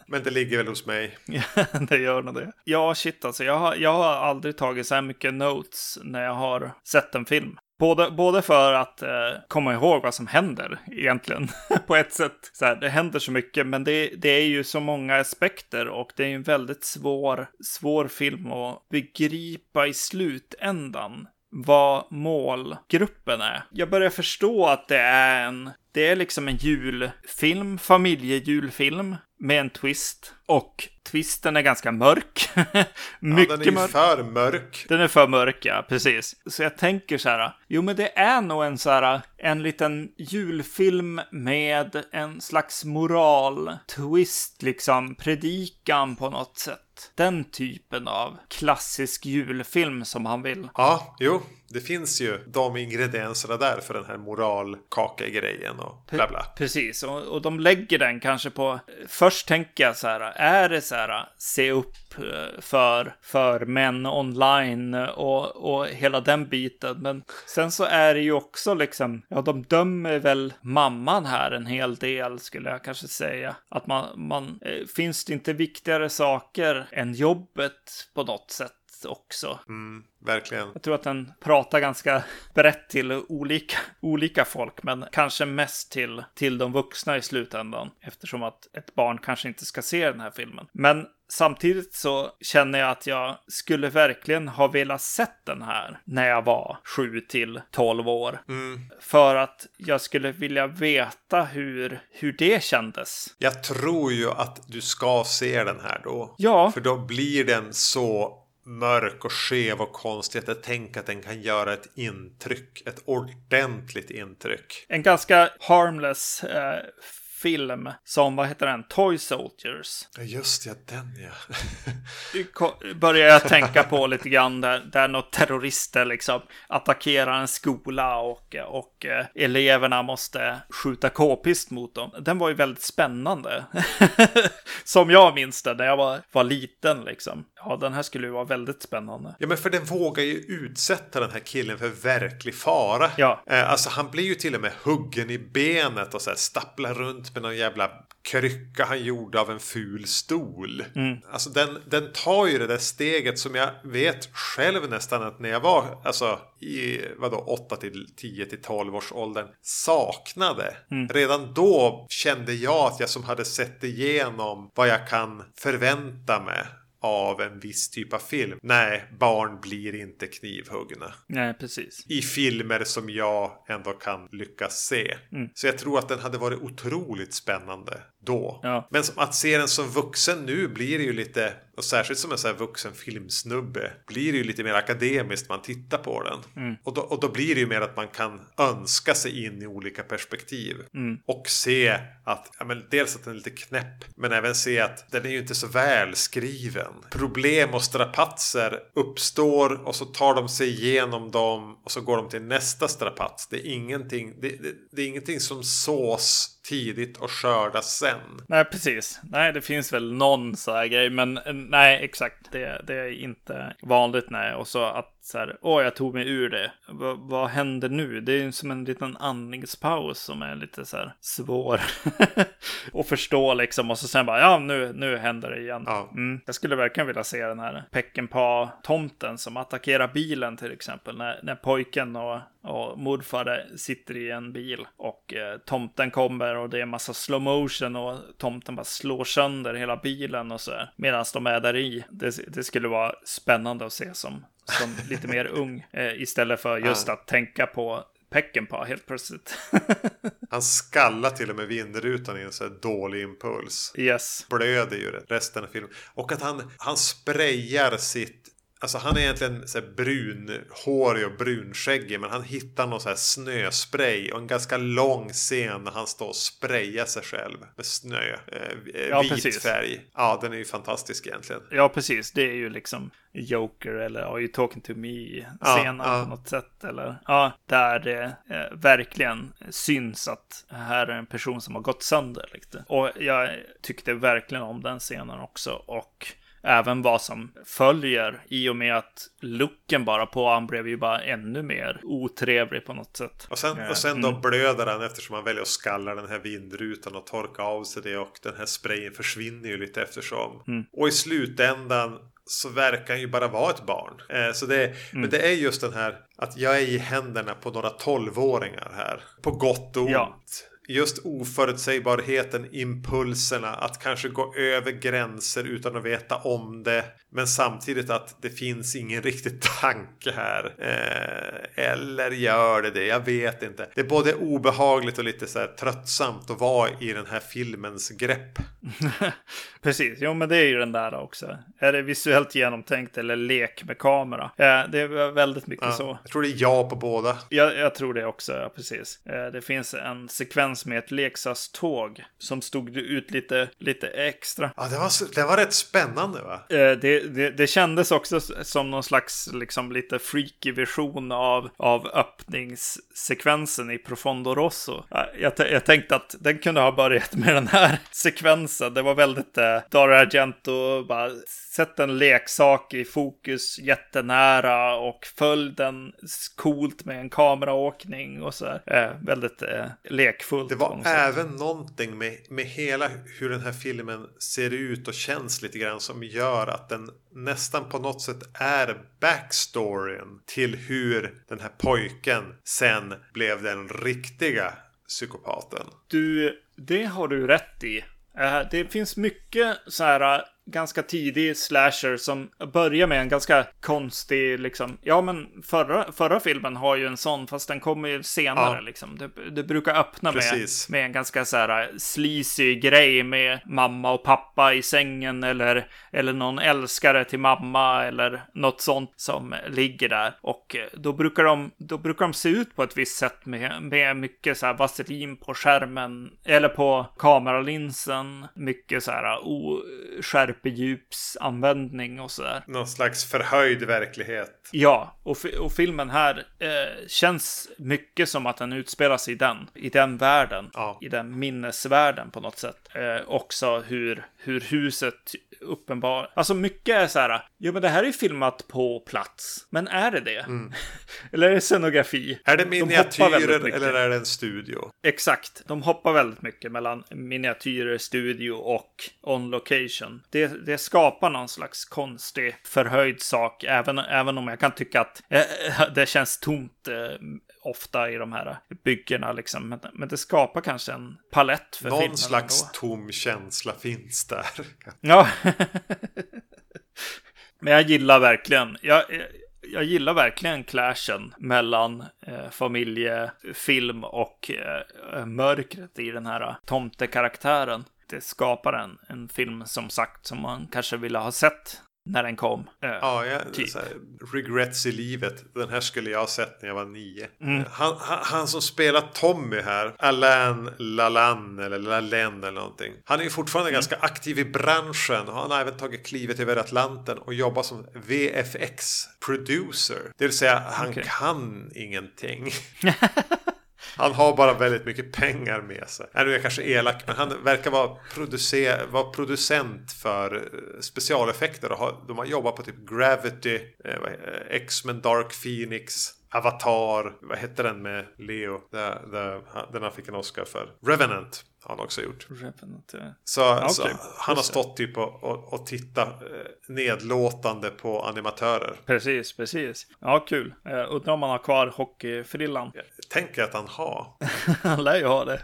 Men det ligger väl hos mig. Ja, det gör nog det. Ja, shit alltså. Jag har, jag har aldrig tagit så här mycket notes när jag har sett en film. Både, både för att eh, komma ihåg vad som händer egentligen. på ett sätt. Så här, det händer så mycket, men det, det är ju så många aspekter och det är en väldigt svår, svår film att begripa i slutändan vad målgruppen är. Jag börjar förstå att det är en det är liksom en julfilm, familjejulfilm med en twist. Och twisten är ganska mörk. Mycket ja, den är mörk. för mörk. Den är för mörk, ja, precis. Så jag tänker så här, jo men det är nog en så här, en liten julfilm med en slags moral, twist, liksom, predikan på något sätt. Den typen av klassisk julfilm som han vill. Ja, jo, det finns ju de ingredienserna där för den här moralkaka-grejen och bla bla. Precis, och, och de lägger den kanske på... Först tänker jag så här, är det så här, se upp eh, för, för män online och, och hela den biten. Men sen så är det ju också liksom, ja de dömer väl mamman här en hel del skulle jag kanske säga. Att man, man eh, finns det inte viktigare saker än jobbet på något sätt också. Mm, verkligen. Jag tror att den pratar ganska brett till olika, olika folk, men kanske mest till, till de vuxna i slutändan. Eftersom att ett barn kanske inte ska se den här filmen. Men samtidigt så känner jag att jag skulle verkligen ha velat sett den här när jag var 7 till 12 år. Mm. För att jag skulle vilja veta hur, hur det kändes. Jag tror ju att du ska se den här då. Ja. För då blir den så mörk och skev och konstig att jag tänker att den kan göra ett intryck. Ett ordentligt intryck. En ganska harmless eh, film som, vad heter den? Toy Soldiers. Ja, just ja, den ja. börjar jag tänka på lite grann där, där några terrorister liksom attackerar en skola och, och eh, eleverna måste skjuta k-pist mot dem. Den var ju väldigt spännande. som jag minns det när jag var, var liten liksom. Ja, den här skulle ju vara väldigt spännande. Ja, men för den vågar ju utsätta den här killen för verklig fara. Ja. Eh, alltså han blir ju till och med huggen i benet och så här stapplar runt med någon jävla krycka han gjorde av en ful stol. Mm. Alltså den, den tar ju det där steget som jag vet själv nästan att när jag var alltså i vadå 8 till 10 till 12 års åldern saknade. Mm. Redan då kände jag att jag som hade sett igenom vad jag kan förvänta mig av en viss typ av film. Nej, barn blir inte knivhuggna. Nej, precis. I filmer som jag ändå kan lyckas se. Mm. Så jag tror att den hade varit otroligt spännande då. Ja. Men att se den som vuxen nu blir det ju lite, och särskilt som en sån här vuxen filmsnubbe, blir det ju lite mer akademiskt man tittar på den. Mm. Och, då, och då blir det ju mer att man kan önska sig in i olika perspektiv. Mm. Och se att, ja men dels att den är lite knäpp, men även se att den är ju inte så välskriven. Problem och strapatser uppstår och så tar de sig igenom dem och så går de till nästa strapats. Det är ingenting, det, det, det är ingenting som sås tidigt och skörda sen. Nej, precis. Nej, det finns väl någon så här grej, men nej, exakt. Det, det är inte vanligt, nej. Och så att så här, åh, jag tog mig ur det. V vad händer nu? Det är ju som en liten andningspaus som är lite så här svår att förstå liksom. Och så sen bara, ja, nu, nu händer det igen. Ja. Mm. Jag skulle verkligen vilja se den här Peckinpah-tomten som attackerar bilen till exempel. När, när pojken och, och morfar sitter i en bil och eh, tomten kommer och det är en massa slow motion och tomten bara slår sönder hela bilen och så medan de är där i. Det, det skulle vara spännande att se som, som lite mer ung eh, istället för just att tänka på Peckinpah helt plötsligt. Han skallar till och med vindrutan i en så här dålig impuls. yes. Blöder ju resten av filmen. Och att han, han sprayar sitt Alltså han är egentligen så här brunhårig och brunskäggig. Men han hittar någon så här snöspray. Och en ganska lång scen när han står och sprayar sig själv med snö. Eh, Ja, vit precis. färg. Ja, den är ju fantastisk egentligen. Ja, precis. Det är ju liksom Joker eller Are you talking to me-scenen Ja, ja. på något sätt. Eller, ja, där det eh, verkligen syns att här är en person som har gått sönder. Liksom. Och jag tyckte verkligen om den scenen också. Och även vad som följer i och med att looken bara på han blev ju bara ännu mer otrevlig på något sätt. Och sen, och sen då mm. blöder han eftersom han väljer att skalla den här vindrutan och torka av sig det. Och den här sprayen försvinner ju lite eftersom. Mm. Och i slutändan så verkar han ju bara vara ett barn. Eh, så det, Mm. Men det är just den här att jag är i händerna på några tolvåringar här. På gott och ont. Ja. Just oförutsägbarheten, impulserna, att kanske gå över gränser utan att veta om det. Men samtidigt att det finns ingen riktig tanke här. Eh, eller gör det det? Jag vet inte. Det är både obehagligt och lite så här tröttsamt att vara i den här filmens grepp. Precis, jo men det är ju den där också. Är det visuellt genomtänkt eller lek med kamera? Eh, det är väldigt mycket Ja, så. jag tror det är ja på båda. Jag, jag tror det också, ja, precis. Eh, det finns en sekvens med ett leksakståg som stod ut lite, lite extra. Ja, det var, det var rätt spännande va? Eh, det, det, det kändes också som någon slags liksom, lite freaky version av, av öppningssekvensen i Profondo Rosso. Jag, jag tänkte att den kunde ha börjat med den här sekvensen. Det var väldigt eh, Dario Argento, bara sätt en leksak i fokus jättenära och följ den coolt med en kameraåkning och så här. Eh, väldigt eh, lekfullt. Det var även någonting med, med hela hur den här filmen ser ut och känns lite grann som gör att den nästan på något sätt är backstoryn till hur den här pojken sen blev den riktiga psykopaten. Du, det har du rätt i. Eh, Det finns mycket så här ganska tidig slasher som börjar med en ganska konstig, liksom, ja men förra, förra filmen har ju en sån, fast den kommer ju senare Ja. liksom. Det, det brukar öppna med, Precis. med en ganska så här sleazy grej med mamma och pappa i sängen eller, eller någon älskare till mamma eller något sånt som ligger där. Och eh, då brukar de, då brukar de se ut på ett visst sätt med, med mycket så här vaselin på skärmen eller på kameralinsen. Mycket så här o, skärpedjupsanvändning och så där. Någon slags förhöjd verklighet. Ja, och, och filmen här eh, känns mycket som att den utspelar sig i den, i den världen, Ja. i den minnesvärlden på något sätt. Eh, också hur, hur huset uppenbar, alltså mycket är så här, ja men det här är filmat på plats, men är det det? eller är det scenografi? Är det De miniatyrer mycket. eller är det en studio? Exakt, de hoppar väldigt mycket mellan miniatyrer, studio och on location. Det, det skapar någon slags konstig förhöjd sak, även, även om jag kan tycka att eh, det känns tomt eh, ofta i de här byggena liksom. Men, det skapar kanske en palett för filmen Någon slags ändå. tom känsla finns där. Ja. Men jag gillar verkligen, jag, jag gillar verkligen clashen mellan eh, familjefilm och eh, mörkret i den här tomtekaraktären. Det skapar en, en film som sagt som man kanske ville ha sett när den kom. Eh, Ja, jag, Typ. här, regrets i livet. Den här skulle jag ha sett när jag var nio. Mm. Han, han, han som spelar Tommy här, Alain Lalanne eller Lalen eller någonting. Han är ju fortfarande Mm. ganska aktiv i branschen. Han har även tagit klivet över Atlanten och jobbar som VFX-producer. Det vill säga, han Okej. kan ingenting. Han har bara väldigt mycket pengar med sig. Nej, nu är jag kanske elak, men han verkar vara, producer, vara producent för eh, specialeffekter. Och har, de har jobbat på typ Gravity, eh, eh, X-Men Dark Phoenix, Avatar, vad hette den med Leo? Den han fick en Oscar för. Revenant har han också gjort. Revenant, eh. Så, okej. så han har stått typ och, och, och tittat eh, nedlåtande på animatörer. Precis, precis. Ja, kul. Eh, undrar om man har kvar hockeyfrillan. Tänker att han har. Han lär ju ha det.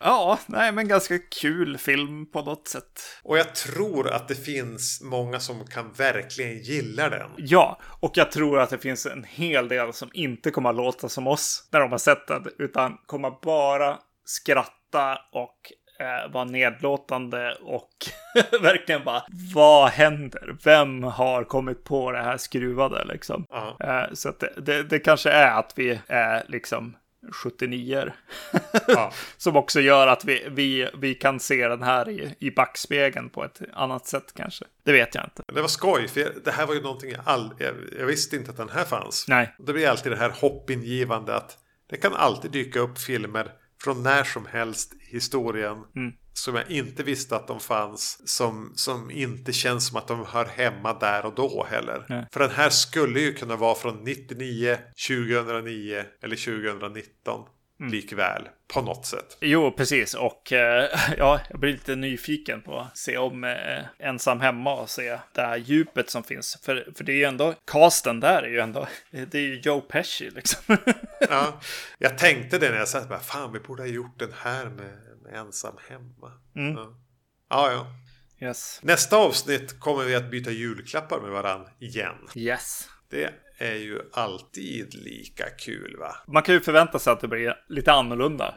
ja, nej, men ganska kul film på något sätt. Och jag tror att det finns många som kan verkligen gilla den. Ja, och jag tror att det finns en hel del som inte kommer att låta som oss när de har sett den, utan kommer bara skratta och eh, var nedlåtande och verkligen bara vad händer? Vem har kommit på det här skruvade liksom? Ja. Eh, så det, det, det kanske är att vi är liksom 79 Ja. Som också gör att vi, vi, vi kan se den här i, i backspegeln på ett annat sätt kanske. Det vet jag inte. Det var skoj, för jag, det här var ju någonting jag aldrig... Jag, jag visste inte att den här fanns. Nej. Det blir alltid det här hoppingivande att det kan alltid dyka upp filmer från när som helst i historien. Mm. Som jag inte visste att de fanns. Som, som inte känns som att de hör hemma där och då heller. Nej. För den här skulle ju kunna vara från 99, 2009 eller 2019. Mm. Likväl. På något sätt. Jo, precis. Och eh, ja, jag blir lite nyfiken på att se om eh, ensam hemma och se det här djupet som finns. För, för det är ju ändå, casten där är ju ändå, det är ju Joe Pesci liksom. Ja, jag tänkte det när jag satt bara, fan vi borde ha gjort den här med, med ensam hemma. Mm. Ja. ja, ja. yes. Nästa avsnitt kommer vi att byta julklappar med varann igen. Yes. Det är ju alltid lika kul va? Man kan ju förvänta sig att det blir lite annorlunda.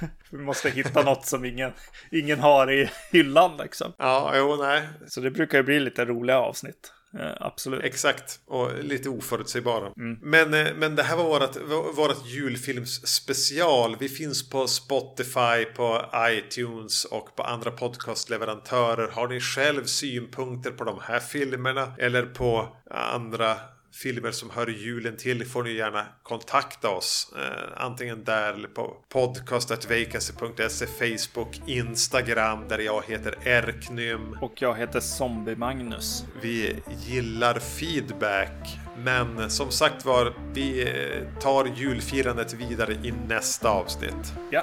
Vi måste hitta något som ingen, ingen har i hyllan liksom. Ja, jo, nej. Så det brukar ju bli lite roliga avsnitt. Eh, absolut. Exakt, och lite oförutsägbara. Men, eh, men det här var vårt, vårt julfilmsspecial. Vi finns på Spotify, på iTunes och på andra podcastleverantörer. Har ni själv synpunkter på de här filmerna eller på andra filmer som hör julen till får ni gärna kontakta oss. Eh, antingen där eller på podcastetvacancy.se, Facebook, Instagram där jag heter Erknym. Och jag heter Zombie Magnus. Vi gillar feedback. Men som sagt var, vi eh, tar julfirandet vidare i nästa avsnitt. Ja,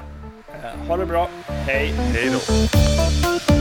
eh, ha det bra. Hej. Hej då!